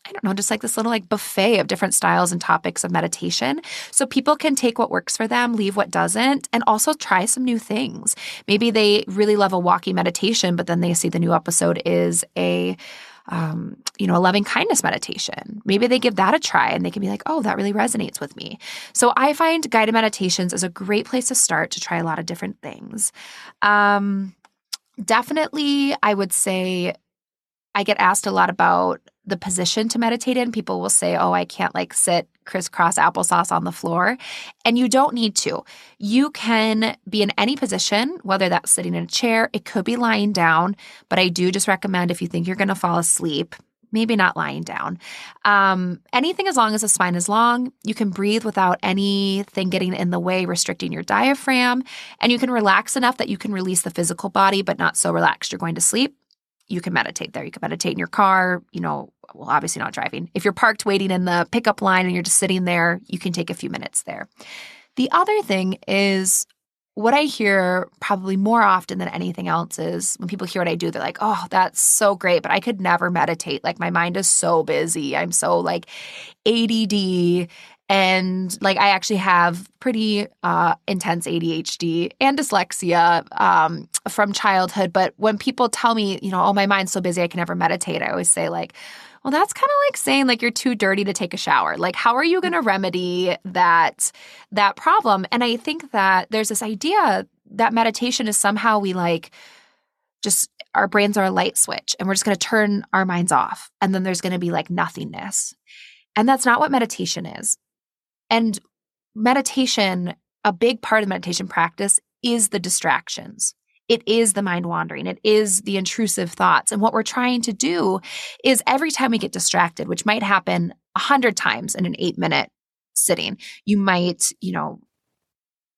I don't know, just like this little like buffet of different styles and topics of meditation. So people can take what works for them, leave what doesn't, and also try some new things. Maybe they really love a walking meditation, but then they see the new episode is a um, you know, a loving kindness meditation. Maybe they give that a try and they can be like, oh, that really resonates with me. So I find guided meditations is a great place to start to try a lot of different things. Um, definitely, I would say I get asked a lot about the position to meditate in. People will say, oh, I can't like sit crisscross applesauce on the floor. And you don't need to. You can be in any position, whether that's sitting in a chair, it could be lying down. But I do just recommend if you think you're going to fall asleep, maybe not lying down. Um, anything as long as the spine is long, you can breathe without anything getting in the way, restricting your diaphragm, and you can relax enough that you can release the physical body, but not so relaxed you're going to sleep. You can meditate there. You can meditate in your car, you know, well, obviously not driving. If you're parked waiting in the pickup line and you're just sitting there, you can take a few minutes there. The other thing is what I hear probably more often than anything else is when people hear what I do, they're like, oh, that's so great, but I could never meditate. Like my mind is so busy. I'm so like ADD. And like I actually have pretty uh, intense ADHD and dyslexia um, from childhood. But when people tell me, you know, oh, my mind's so busy, I can never meditate, I always say, like, well, that's kind of like saying like you're too dirty to take a shower. Like how are you going to remedy that that problem? And I think that there's this idea that meditation is somehow we like just our brains are a light switch and we're just going to turn our minds off and then there's going to be like nothingness. And that's not what meditation is. And meditation, a big part of the meditation practice is the distractions it is the mind wandering, it is the intrusive thoughts. And what we're trying to do is every time we get distracted, which might happen a hundred times in an eight minute sitting, you might, you know,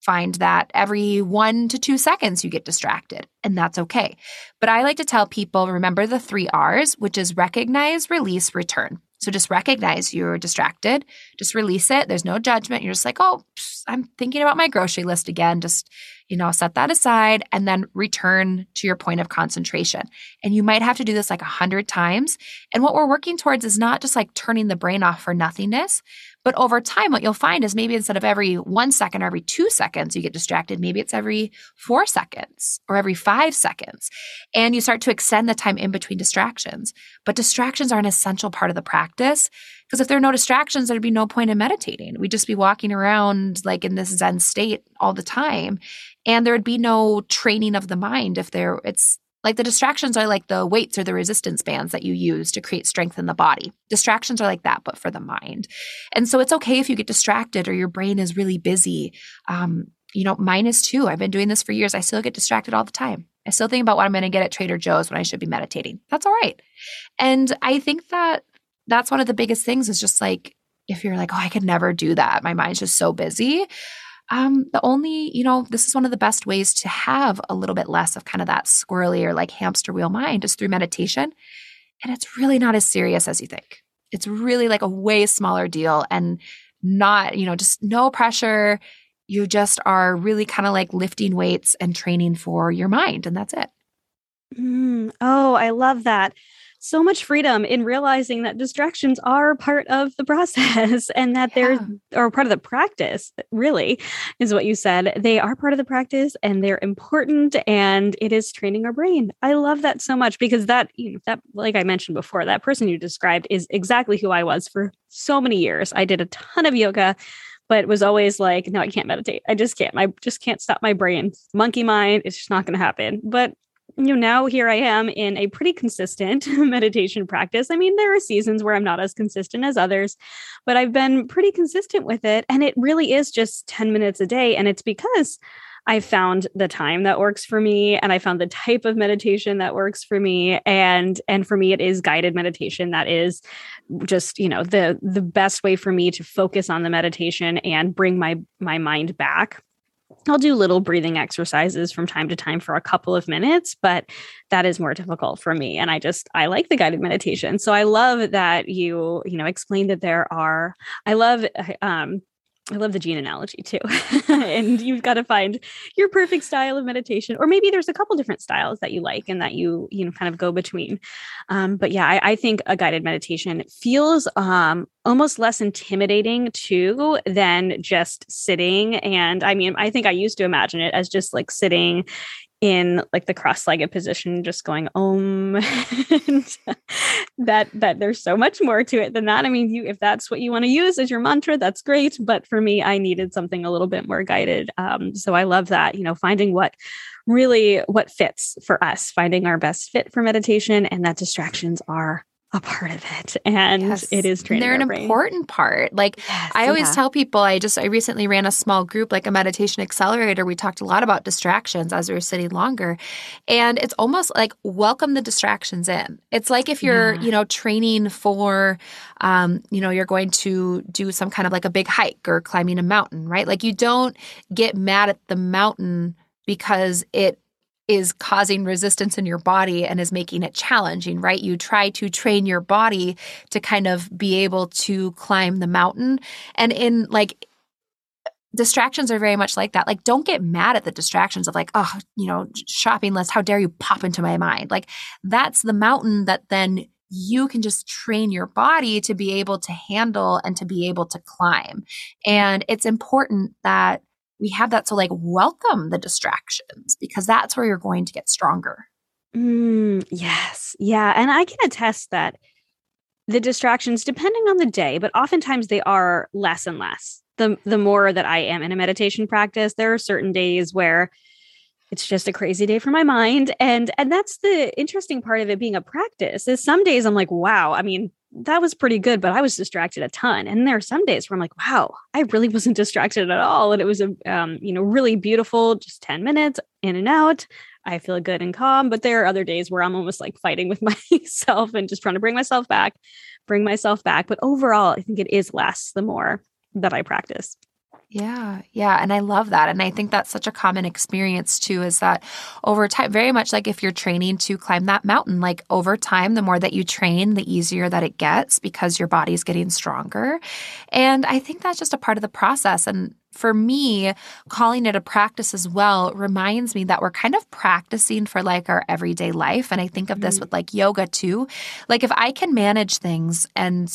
find that every one to two seconds you get distracted, and that's okay. But I like to tell people remember the three R's, which is recognize, release, return. So just recognize you're distracted, just release it. There's no judgment. You're just like, oh, I'm thinking about my grocery list again. Just, you know, set that aside and then return to your point of concentration. And you might have to do this like a hundred times. And what we're working towards is not just like turning the brain off for nothingness, but over time, what you'll find is maybe instead of every one second or every two seconds you get distracted, maybe it's every four seconds or every five seconds. And you start to extend the time in between distractions. But distractions are an essential part of the practice because if there are no distractions, there'd be no point in meditating. We'd just be walking around like in this Zen state all the time. And there would be no training of the mind if there it's like the distractions are like the weights or the resistance bands that you use to create strength in the body. Distractions are like that, but for the mind. And so it's okay if you get distracted or your brain is really busy. Um, you know, mine is too. I've been doing this for years. I still get distracted all the time. I still think about what I'm going to get at Trader Joe's when I should be meditating. That's all right. And I think that that's one of the biggest things is just like, if you're like, oh, I could never do that. My mind's just so busy um, the only, you know, this is one of the best ways to have a little bit less of kind of that squirrely or like hamster wheel mind is through meditation. And it's really not as serious as you think. It's really like a way smaller deal and not, you know, just no pressure. You just are really kind of like lifting weights and training for your mind, and that's it. Mm, oh, I love that so much freedom in realizing that distractions are part of the process *laughs* and that yeah. they're or part of the practice really is what you said they are part of the practice and they're important and it is training our brain i love that so much because that you know, that like i mentioned before that person you described is exactly who i was for so many years i did a ton of yoga but was always like, no, I can't meditate. I just can't. I just can't stop my brain. Monkey mind, it's just not going to happen. But you know, now here I am in a pretty consistent *laughs* meditation practice. I mean, there are seasons where I'm not as consistent as others, but I've been pretty consistent with it. And it really is just 10 minutes a day. And it's because I found the time that works for me and I found the type of meditation that works for me and and for me it is guided meditation that is just you know the the best way for me to focus on the meditation and bring my my mind back I'll do little breathing exercises from time to time for a couple of minutes, but that is more difficult for me. And I just, I like the guided meditation. So I love that you, you know, explain that there are, I love, um, I love the jean analogy too. *laughs* and you've got to find your perfect style of meditation, or maybe there's a couple different styles that you like and that you, you know, kind of go between. Um, but yeah, I, I, think a guided meditation feels um, almost less intimidating too than just sitting. And I mean, I think I used to imagine it as just like sitting in like the cross-legged position just going *laughs* om that that there's so much more to it than that. I mean you if that's what you want to use as your mantra that's great but for me i needed something a little bit more guided um, so i love that you know finding what really what fits for us finding our best fit for meditation and that distractions are a part of it and yes. it is training they're an brain. important part like yes, i always yeah. tell people i just i recently ran a small group like a meditation accelerator we talked a lot about distractions as we were sitting longer and it's almost like welcome the distractions in it's like if you're yeah. you know training for um, you know you're going to do some kind of like a big hike or climbing a mountain right like you don't get mad at the mountain because it is causing resistance in your body and is making it challenging, right? You try to train your body to kind of be able to climb the mountain. And in like, distractions are very much like that. Like, don't get mad at the distractions of like, oh, you know, shopping list. How dare you pop into my mind? Like, that's the mountain that then you can just train your body to be able to handle and to be able to climb. And it's important that we have that. So, like, welcome the distractions because that's where you're going to get stronger. Mm, yes. Yeah. And I can attest that the distractions, depending on the day, but oftentimes they are less and less. The, the more that I am in a meditation practice, there are certain days where it's just a crazy day for my mind and and that's the interesting part of it being a practice is some days i'm like wow i mean that was pretty good, but I was distracted a ton. And there are some days where I'm like, wow, I really wasn't *laughs* distracted at all. And it was a, um, you know, really beautiful, just 10 minutes in and out. I feel good and calm. But there are other days where I'm almost like fighting with *laughs* myself and just trying to bring myself back, bring myself back. But overall, I think it is less the more that I practice. Yeah, yeah. And I love that. And I think that's such a common experience too is that over time, very much like if you're training to climb that mountain, like over time, the more that you train, the easier that it gets because your body's getting stronger. And I think that's just a part of the process. And for me, calling it a practice as well reminds me that we're kind of practicing for like our everyday life. And I think of this mm-hmm. with like yoga too. Like if I can manage things and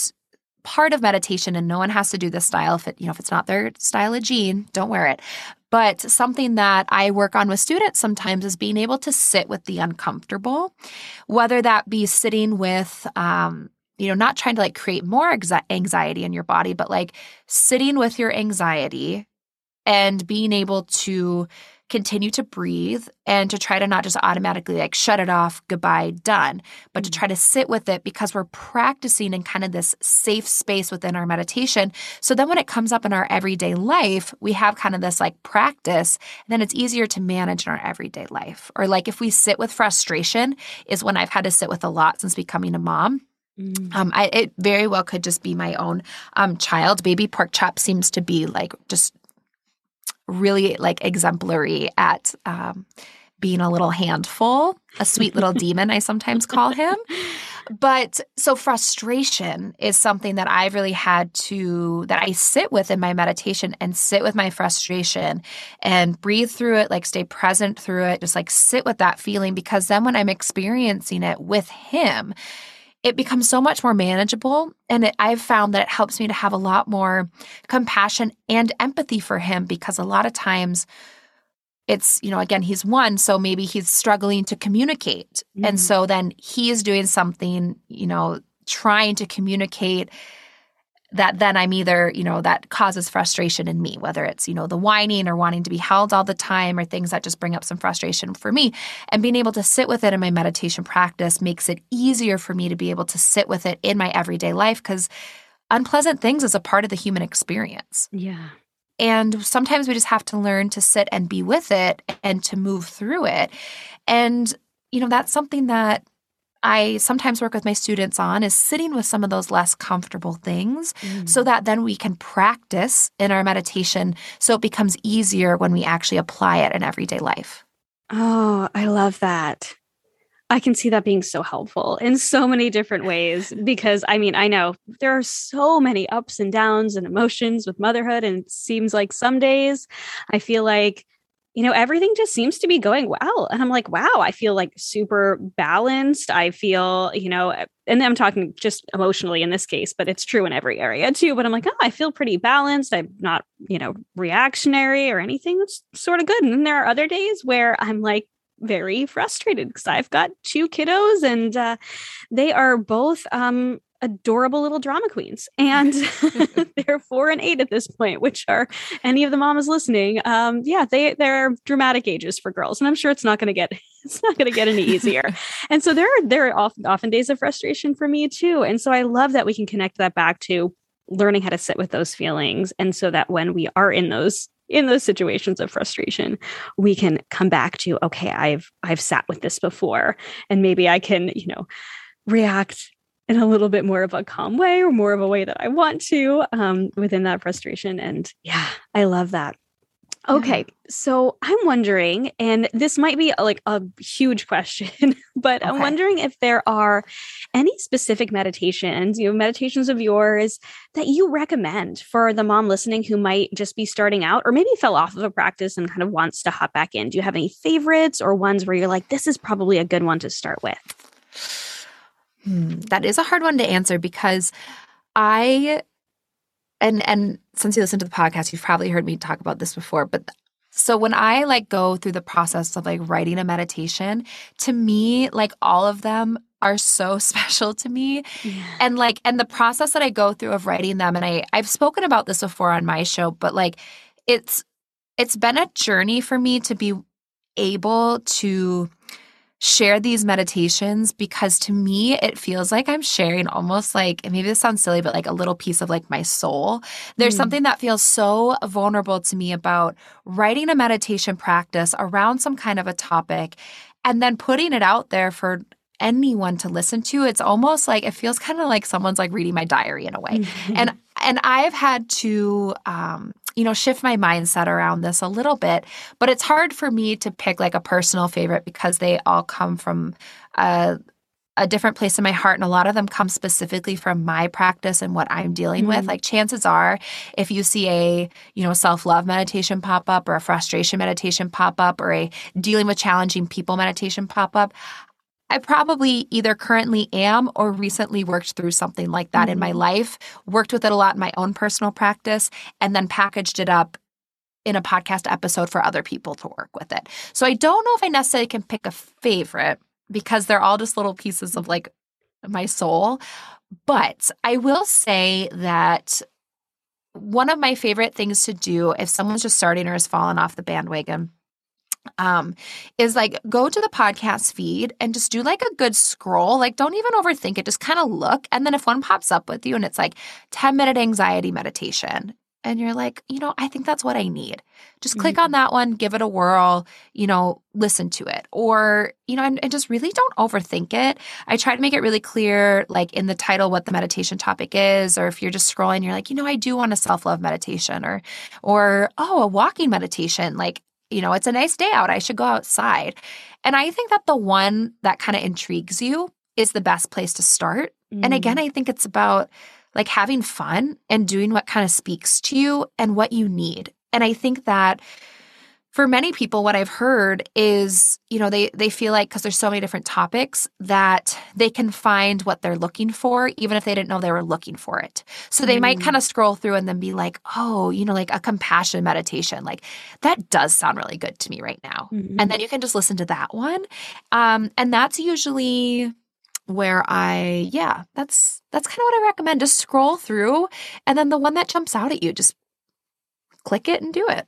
part of meditation and no one has to do this style. If it you know if it's not their style of jean don't wear it. But something that i work on with students sometimes is being able to sit with the uncomfortable whether that be sitting with um, you know not trying to like create more anxiety in your body but like sitting with your anxiety and being able to continue to breathe and to try to not just automatically like shut it off, goodbye, done, but to mm. try to sit with it because we're practicing in kind of this safe space within our meditation. So then when it comes up in our everyday life, we have kind of this like practice, and then it's easier to manage in our everyday life. Or like if we sit with frustration, is when I've had to sit with a lot since becoming a mom. Mm. Um, I, it very well could just be my own um, child. Baby pork chop seems to be like just really like exemplary at um, being a little handful, a sweet little *laughs* demon, I sometimes call him. But so frustration is something that I've really had to, that I sit with in my meditation and sit with my frustration and breathe through it, like stay present through it, just like sit with that feeling. Because then when I'm experiencing it with him, it becomes so much more manageable. And it, I've found that it helps me to have a lot more compassion and empathy for him because a lot of times it's, you know, again, he's one, so maybe he's struggling to communicate. Mm-hmm. And so then he is doing something, you know, trying to communicate that then I'm either, you know, that causes frustration in me, whether it's, you know, the whining or wanting to be held all the time or things that just bring up some frustration for me. And being able to sit with it in my meditation practice makes it easier for me to be able to sit with it in my everyday life because unpleasant things is a part of the human experience. Yeah. And sometimes we just have to learn to sit and be with it and to move through it. And, you know, that's something that I sometimes work with my students on is sitting with some of those less comfortable things mm. so that then we can practice in our meditation so it becomes easier when we actually apply it in everyday life. Oh, I love that. I can see that being so helpful in so many different ways because I mean, I know there are so many ups and downs and emotions with motherhood. And it seems like some days I feel like you know, everything just seems to be going well. And I'm like, wow, I feel like super balanced. I feel, you know, and I'm talking just emotionally in this case, but it's true in every area too. But I'm like, oh, I feel pretty balanced. I'm not, you know, reactionary or anything. It's sort of good. And then there are other days where I'm like, very frustrated because I've got two kiddos and uh, they are both um, adorable little drama queens. And *laughs* *laughs* they're four and eight at this point which are any of the mamas listening um yeah they they're dramatic ages for girls and i'm sure it's not going to get *laughs* it's not going to get any easier. And so there are there are often, often days of frustration for me too and so i love that we can connect that back to learning how to sit with those feelings and so that when we are in those in those situations of frustration we can come back to okay i've i've sat with this before and maybe i can you know react in a little bit more of a calm way or more of a way that I want to um, within that frustration. And yeah, I love that. Okay, so I'm wondering, and this might be like a huge question, *laughs* but okay. I'm wondering if there are any specific meditations, you know, meditations of yours that you recommend for the mom listening who might just be starting out or maybe fell off of a practice and kind of wants to hop back in. Do you have any favorites or ones where you're like, this is probably a good one to start with? Hmm, that is a hard one to answer because I and and since you listen to the podcast, you've probably heard me talk about this before, but so when I like go through the process of like writing a meditation, to me, like all of them are so *laughs* special to me. Yeah. And like and the process that I go through of writing them and I I've spoken about this before on my show, but like it's it's been a journey for me to be able to share these meditations because to me it feels like I'm sharing almost like maybe this sounds silly but like a little piece of like my soul. There's mm. something that feels so vulnerable to me about writing a meditation practice around some kind of a topic and then putting it out there for anyone to listen to it's almost like it feels kind of like someone's like reading my diary in a way mm-hmm. and and i've had to um you know, shift my mindset around this a little bit. But it's hard for me to pick like a personal favorite because they all come from a, a different place in my heart. And a lot of them come specifically from my practice and what I'm dealing mm-hmm. with. Like chances are, if you see a, you know, self-love meditation pop up or a frustration meditation pop up or a dealing with challenging people meditation pop up, I probably either currently am or recently worked through something like that mm-hmm. in my mm-hmm. life, worked with it a lot in my own personal practice, and then packaged it up in a podcast episode for other people to work with it. So I don't know if I necessarily can pick a favorite because they're all just little pieces of like my soul. But I will say that one of my favorite things to do if someone's just starting or has fallen off the bandwagon um is like go to the podcast feed and just do like a good scroll. Like don't even overthink it. Just kind of look and then if one pops up with you and it's like 10 minute anxiety meditation and you're like you know i think that's what i need just click mm-hmm. on that one give it a whirl you know listen to it. Or you know and, and just really don't overthink it. I try to make it really clear like in the title what the meditation topic is or if you're just scrolling you're like you know i do want a self-love meditation or or oh a walking meditation like you know, it's a nice day out. I should go outside. And I think that the one that kind of intrigues you is the best place to start. Mm. And again, I think it's about like having fun and doing what kind of speaks to you and what you need. And I think that for many people what i've heard is you know they they feel like because there's so many different topics that they can find what they're looking for even if they didn't know they were looking for it so they mm. might kind of scroll through and then be like oh you know like a compassion meditation like that does sound really good to me right now mm-hmm. and then you can just listen to that one um, and that's usually where I, yeah, that's that's kind of what I recommend. Just scroll through, and then the one that jumps out at you, just click it and do it.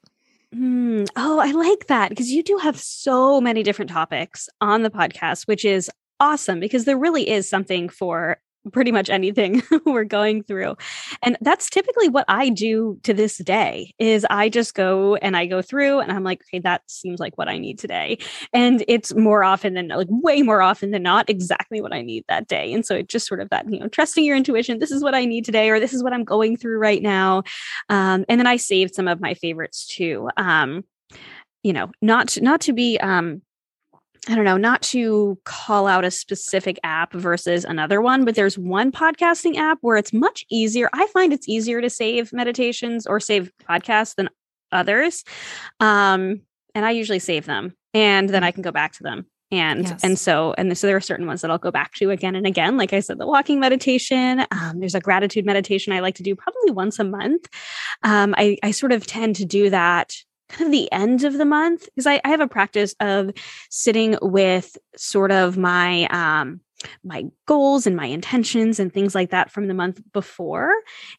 Mm. Oh, I like that because you do have so many different topics on the podcast, which is awesome because there really is something for pretty much anything *laughs* we're going through. And that's typically what i do to this day is i just go and i go through and i'm like okay that seems like what i need today. And it's more often than like way more often than not exactly what i need that day. And so it just sort of that you know trusting your intuition this is what i need today or this is what i'm going through right now. Um, and then i saved some of my favorites too. Um, you know not not to be um I don't know, not to call out a specific app versus another one, but there's one podcasting app where it's much easier. I find it's easier to save meditations or save podcasts than others. Um, and I usually save them and then I can go back to them. And yes. and so and so there are certain ones that I'll go back to again and again. Like I said, the walking meditation. Um, there's a gratitude meditation I like to do probably once a month. Um, I I sort of tend to do that kind of the end of the month because I, I, have a practice of sitting with sort of my um my goals and my intentions and things like that from the month before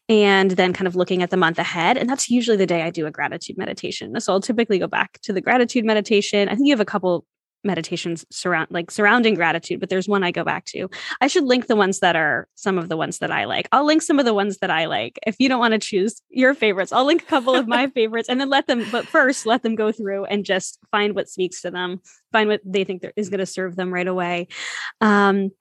and then kind of looking at the month ahead and that's usually the day I do a gratitude meditation. So I'll typically go back to the gratitude meditation. I think you have a couple meditations surround like surrounding gratitude but there's one i go back to. I should link the ones that are some of the ones that i like. I'll link some of the ones that i like. If you don't want to choose your favorites i'll link a couple of my *laughs* favorites and then let them but first let them go through and just find what speaks to them find what they think is going to serve them right away. Um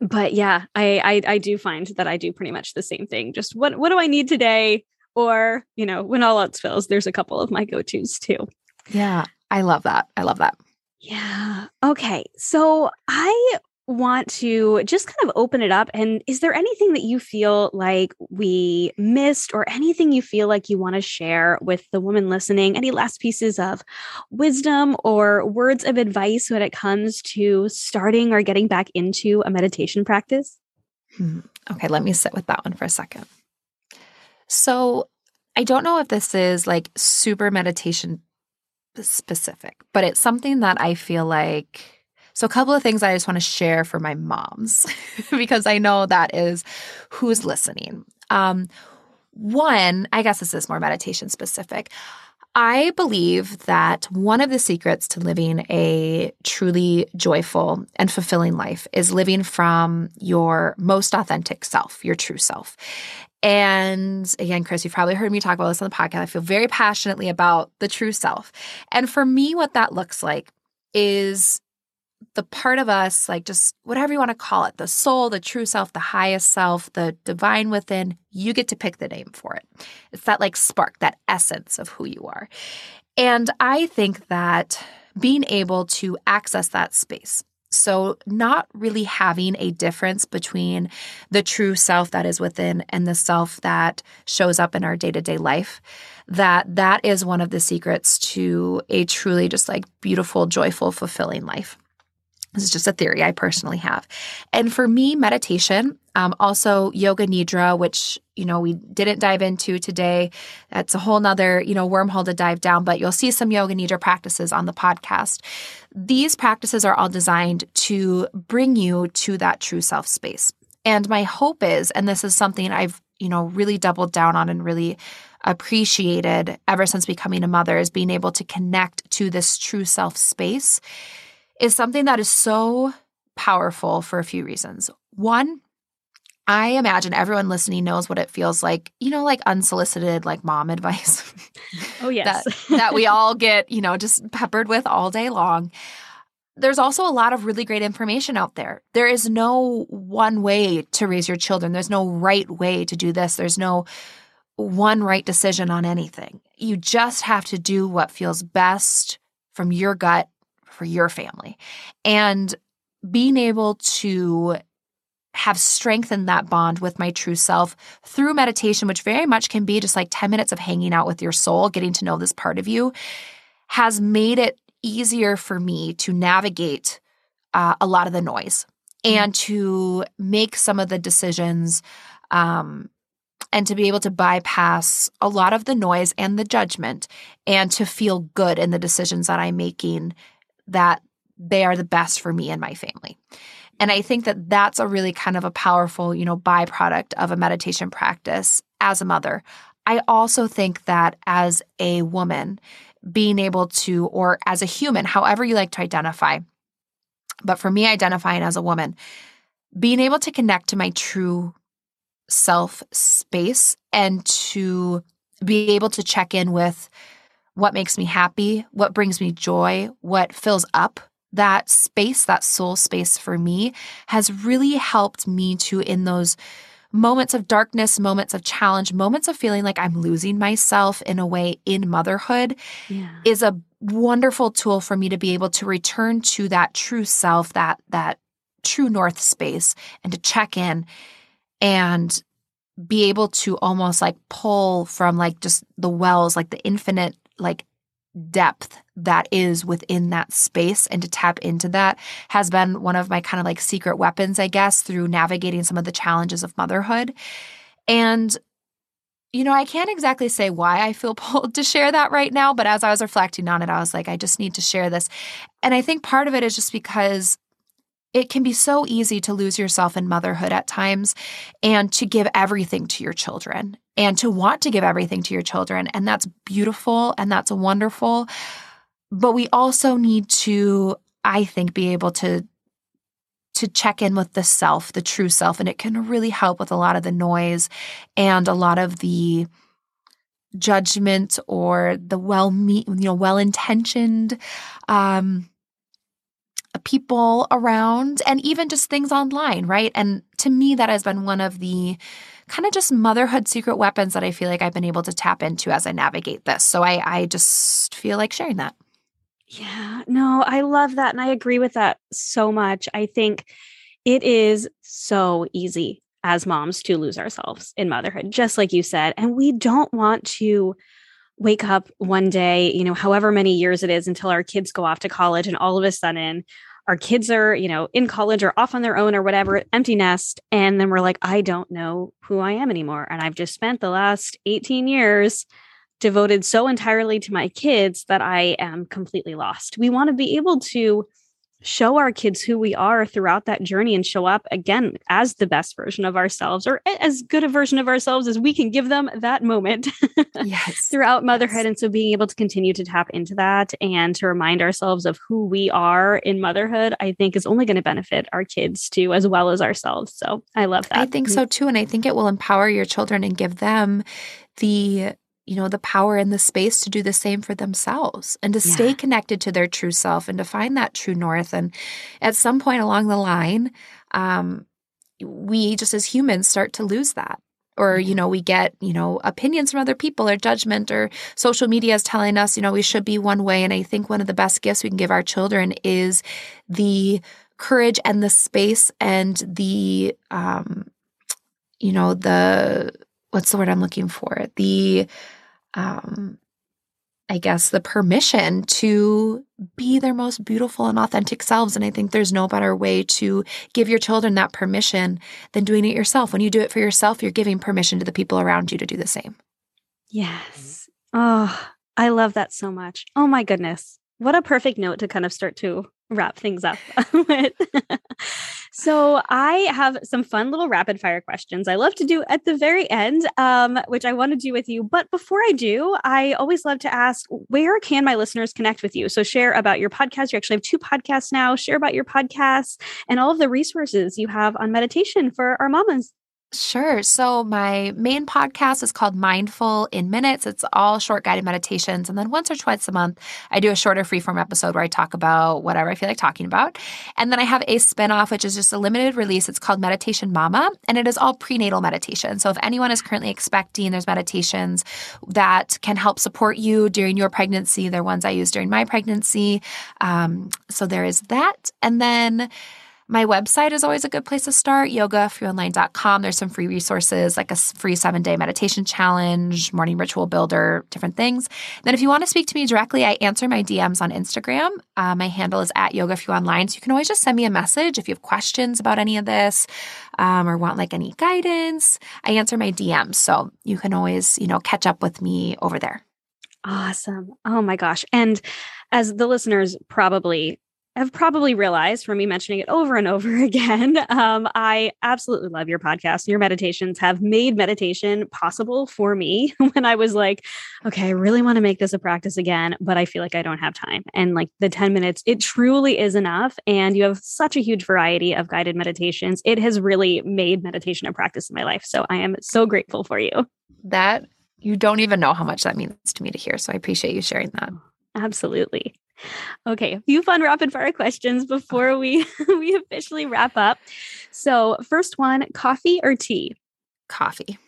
but yeah I, I i do find that i do pretty much the same thing. Just what what do i need today? Or you know when all else fails there's a couple of my go-to's too. Yeah i love that. I love that yeah. Okay. So I want to just kind of open it up. And is there anything that you feel like we missed or anything you feel like you want to share with the woman listening? Any last pieces of wisdom or words of advice when it comes to starting or getting back into a meditation practice? Hmm. Okay. Let me sit with that one for a second. So, I don't know if this is like super meditation specific, but it's something that I feel like. So, a couple of things I just want to share for my moms *laughs* because I know that is who's listening. Um, one, I guess this is more meditation specific. I believe that one of the secrets to living a truly joyful and fulfilling life is living from your most authentic self, your true self. And again, Kris, you've probably heard me talk about this on the podcast. I feel very passionately about the true self. And for me, what that looks like is the part of us, like just whatever you want to call it, the soul, the true self, the highest self, the divine within, you get to pick the name for it. It's that like spark, that essence of who you are. And I think that being able to access that space, so, not really having a difference between the true self that is within and the self that shows up in our day to day life, that that is one of the secrets to a truly just like beautiful, joyful, fulfilling life. This is just a theory I personally have. And for me, meditation, um, also yoga nidra, which you know we didn't dive into today. That's a whole nother you know wormhole to dive down. But you'll see some yoga nidra practices on the podcast. These practices are all designed to bring you to that true self space. And my hope is, and this is something I've you know really doubled down on and really appreciated ever since becoming a mother, is being able to connect to this true self space is something that is so powerful for a few reasons. One, I imagine everyone listening knows what it feels like, you know, like unsolicited, like mom *laughs* advice. Oh, yes. that, that we all get, you know, just peppered with all day long. There's also a lot of really great information out there. There is no one way to raise your children, there's no right way to do this. There's no one right decision on anything. You just have to do what feels best from your gut for your family. And being able to have strengthened that bond with my true self through meditation, which very much can be just like 10 minutes of hanging out with your soul, getting to know this part of you, has made it easier for me to navigate uh, a lot of the noise mm. and to make some of the decisions um, and to be able to bypass a lot of the noise and the judgment and to feel good in the decisions that I'm making that they are the best for me and my family. And I think that that's a really kind of a powerful, you know, byproduct of a meditation practice as a mother. I also think that as a woman, being able to, or as a human, however you like to identify, but for me, identifying as a woman, being able to connect to my true self space and to be able to check in with what makes me happy, what brings me joy, what fills up that space, that soul space for me has really helped me to, in those moments of darkness, moments of challenge, moments of feeling like I'm losing myself in a way in motherhood, yeah. is a wonderful tool for me to be able to return to that true self, that that true north space and to check in and be able to almost like pull from like just the wells, like the infinite like depth that is within that space and to tap into that has been one of my kind of like secret weapons, I guess, through navigating some of the challenges of motherhood. And you know, I can't exactly say why I feel *laughs* pulled to share that right now, but as I was reflecting on it, I was like, I just need to share this. And I think part of it is just because it can be so easy to lose yourself in motherhood at times and to give everything to your children and to want to give everything to your children. And that's beautiful and that's wonderful. But we also need to, I think, be able to to check in with the self, the true self, and it can really help with a lot of the noise and a lot of the judgment or the well you know well intentioned um people around and even just things online, right? And to me, that has been one of the kind of just motherhood secret weapons that I feel like I've been able to tap into as I navigate this. So I, I just feel like sharing that. Yeah, no, I love that. And I agree with that so much. I think it is so easy as moms to lose ourselves in motherhood, just like you said. And we don't want to wake up one day, you know, however many years it is until our kids go off to college and all of a sudden our kids are, you know, in college or off on their own or whatever, empty nest. And then we're like, I don't know who I am anymore. And I've just spent the last 18 years devoted so entirely to my kids that I am completely lost. We want to be able to show our kids who we are throughout that journey and show up again as the best version of ourselves or as good a version of ourselves as we can give them that moment *laughs* yes. throughout motherhood. Yes. and so being able to continue to tap into that and to remind ourselves of who we are in motherhood i think is only going to benefit our kids too as well as ourselves. So i love that. i think mm-hmm. so too and i think it will empower your children and give them the you know, the power and the space to do the same for themselves and to yeah. stay connected to their true self and to find that true north. And at some point along the line, um, we just as humans start to lose that. Or, you know, we get, you know, opinions from other people or judgment or social media is telling us, you know, we should be one way. And I think one of the best gifts we can give our children is the courage and the space and the, um, you know, the, what's the word I'm looking for? The, um, I guess, the permission to be their most beautiful and authentic selves. And I think there's no better way to give your children that permission than doing it yourself. When you do it for yourself, you're giving permission to the people around you to do the same. Yes. Oh, I love that so much. Oh my goodness. What a perfect note to kind of start to wrap things up *laughs* with. so I have some fun little rapid fire questions I love to do at the very end, um, which I want to do with you. But before I do, I always love to ask, where can my listeners connect with you? So share about your podcast. You actually have two podcasts now. Share about your podcasts and all of the resources you have on meditation for our mamas. Sure. So, my main podcast is called Mindful in Minutes. It's all short guided meditations. And then once or twice a month, I do a shorter freeform episode where I talk about whatever I feel like talking about. And then I have a spinoff, which is just a limited release. It's called Meditation Mama, and it is all prenatal meditation. So, if anyone is currently expecting, there's meditations that can help support you during your pregnancy. They're ones I use during my pregnancy. Um, so, there is that. And then my website is always a good place to start, yogafreeonline.com. There's some free resources like a free seven day meditation challenge, morning ritual builder, different things. Then, if you want to speak to me directly, I answer my DMs on Instagram. Uh, my handle is at yogafreeonline. So you can always just send me a message if you have questions about any of this um, or want like any guidance. I answer my DMs. So you can always, you know, catch up with me over there. Awesome. Oh my gosh. And as the listeners probably have probably realized from me mentioning it over and over *laughs* again, um, I absolutely love your podcast. Your meditations have made meditation possible for me *laughs* when I was like, okay, I really want to make this a practice again, but I feel like I don't have time. And like the 10 minutes, it truly is enough. And you have such a huge variety of guided meditations. It has really made meditation a practice in my life. So I am so grateful for you. That you don't even know how much that means to me to hear. So I appreciate you sharing that. Absolutely. Okay, a few fun rapid fire questions before we *laughs* we officially wrap up. So, first one, coffee or tea? Coffee.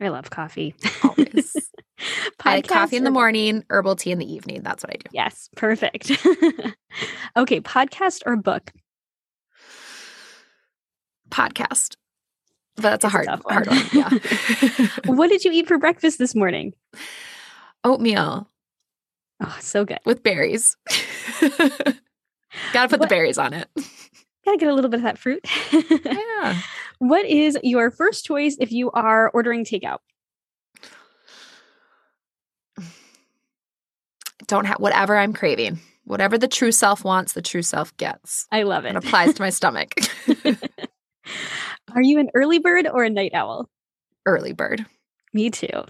I love coffee. Always. *laughs* I like coffee in the morning, herbal tea in the evening. That's what I do. Yes, perfect. *laughs* okay, podcast or book? Podcast. But that's a hard, a hard one. Yeah. what did you eat for breakfast this morning? Oatmeal. Oh, so good. With berries. *laughs* Gotta put what? the berries on it. Gotta get a little bit of that fruit. *laughs* yeah. What is your first choice if you are ordering takeout? Don't have whatever I'm craving. Whatever the true self wants, the true self gets. I love it. It applies to my stomach. *laughs* Are you an early bird or a night owl? Early bird. Me too.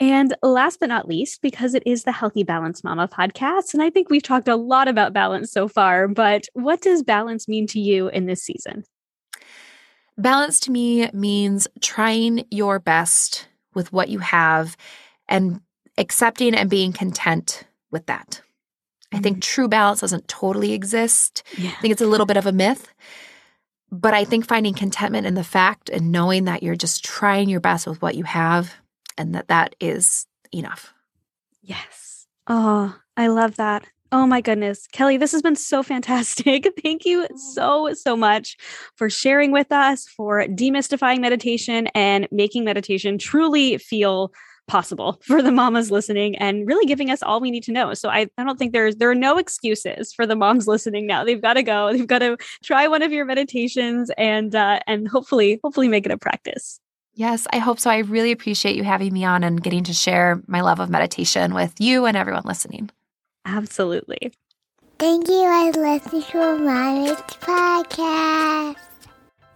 And last but not least, because it is the Healthy Balance Mama podcast, and I think we've talked a lot about balance so far, but what does balance mean to you in this season? Balance to me means trying your best with what you have and accepting and being content with that. I think mm. true balance doesn't totally exist. Yeah. I think it's a little bit of a myth. But I think finding contentment in the fact and knowing that you're just trying your best with what you have and that that is enough. Yes. Oh, I love that. Oh my goodness. Kelly, this has been so fantastic. *laughs* Thank you so, so much for sharing with us, for demystifying meditation and making meditation truly feel possible *laughs* for the mamas listening and really giving us all we need to know. So I, I don't think there's there are no excuses for the moms *laughs* listening now. They've got to go. They've got to try one of your meditations and uh, and hopefully hopefully make it a practice. Yes, I hope so. I really appreciate you having me on and getting to share my love of meditation with you and everyone listening. Absolutely. Thank you for listening to my podcast.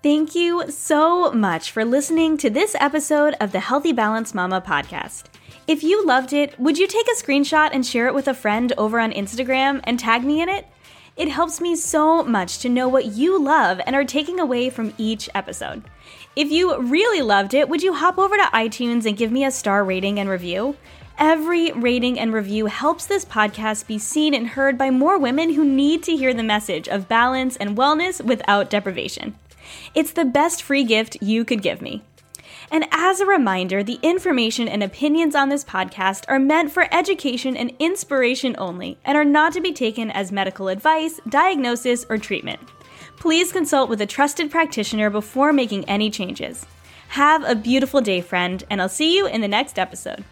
Thank you so much for listening to this episode of the Healthy Balance Mama podcast. If you loved it, would you take a screenshot and share it with a friend over on Instagram and tag me in it? It helps me so much to know what you love and are taking away from each episode. If you really loved it, would you hop over to iTunes and give me a star rating and review? Every rating and review helps this podcast be seen and heard by more women who need to hear the message of balance and wellness without deprivation. It's the best free gift you could give me. And as a reminder, the information and opinions on this podcast are meant for education and inspiration only and are not to be taken as medical advice, diagnosis, or treatment. Please consult with a trusted practitioner before making any changes. Have a beautiful day, friend, and I'll see you in the next episode.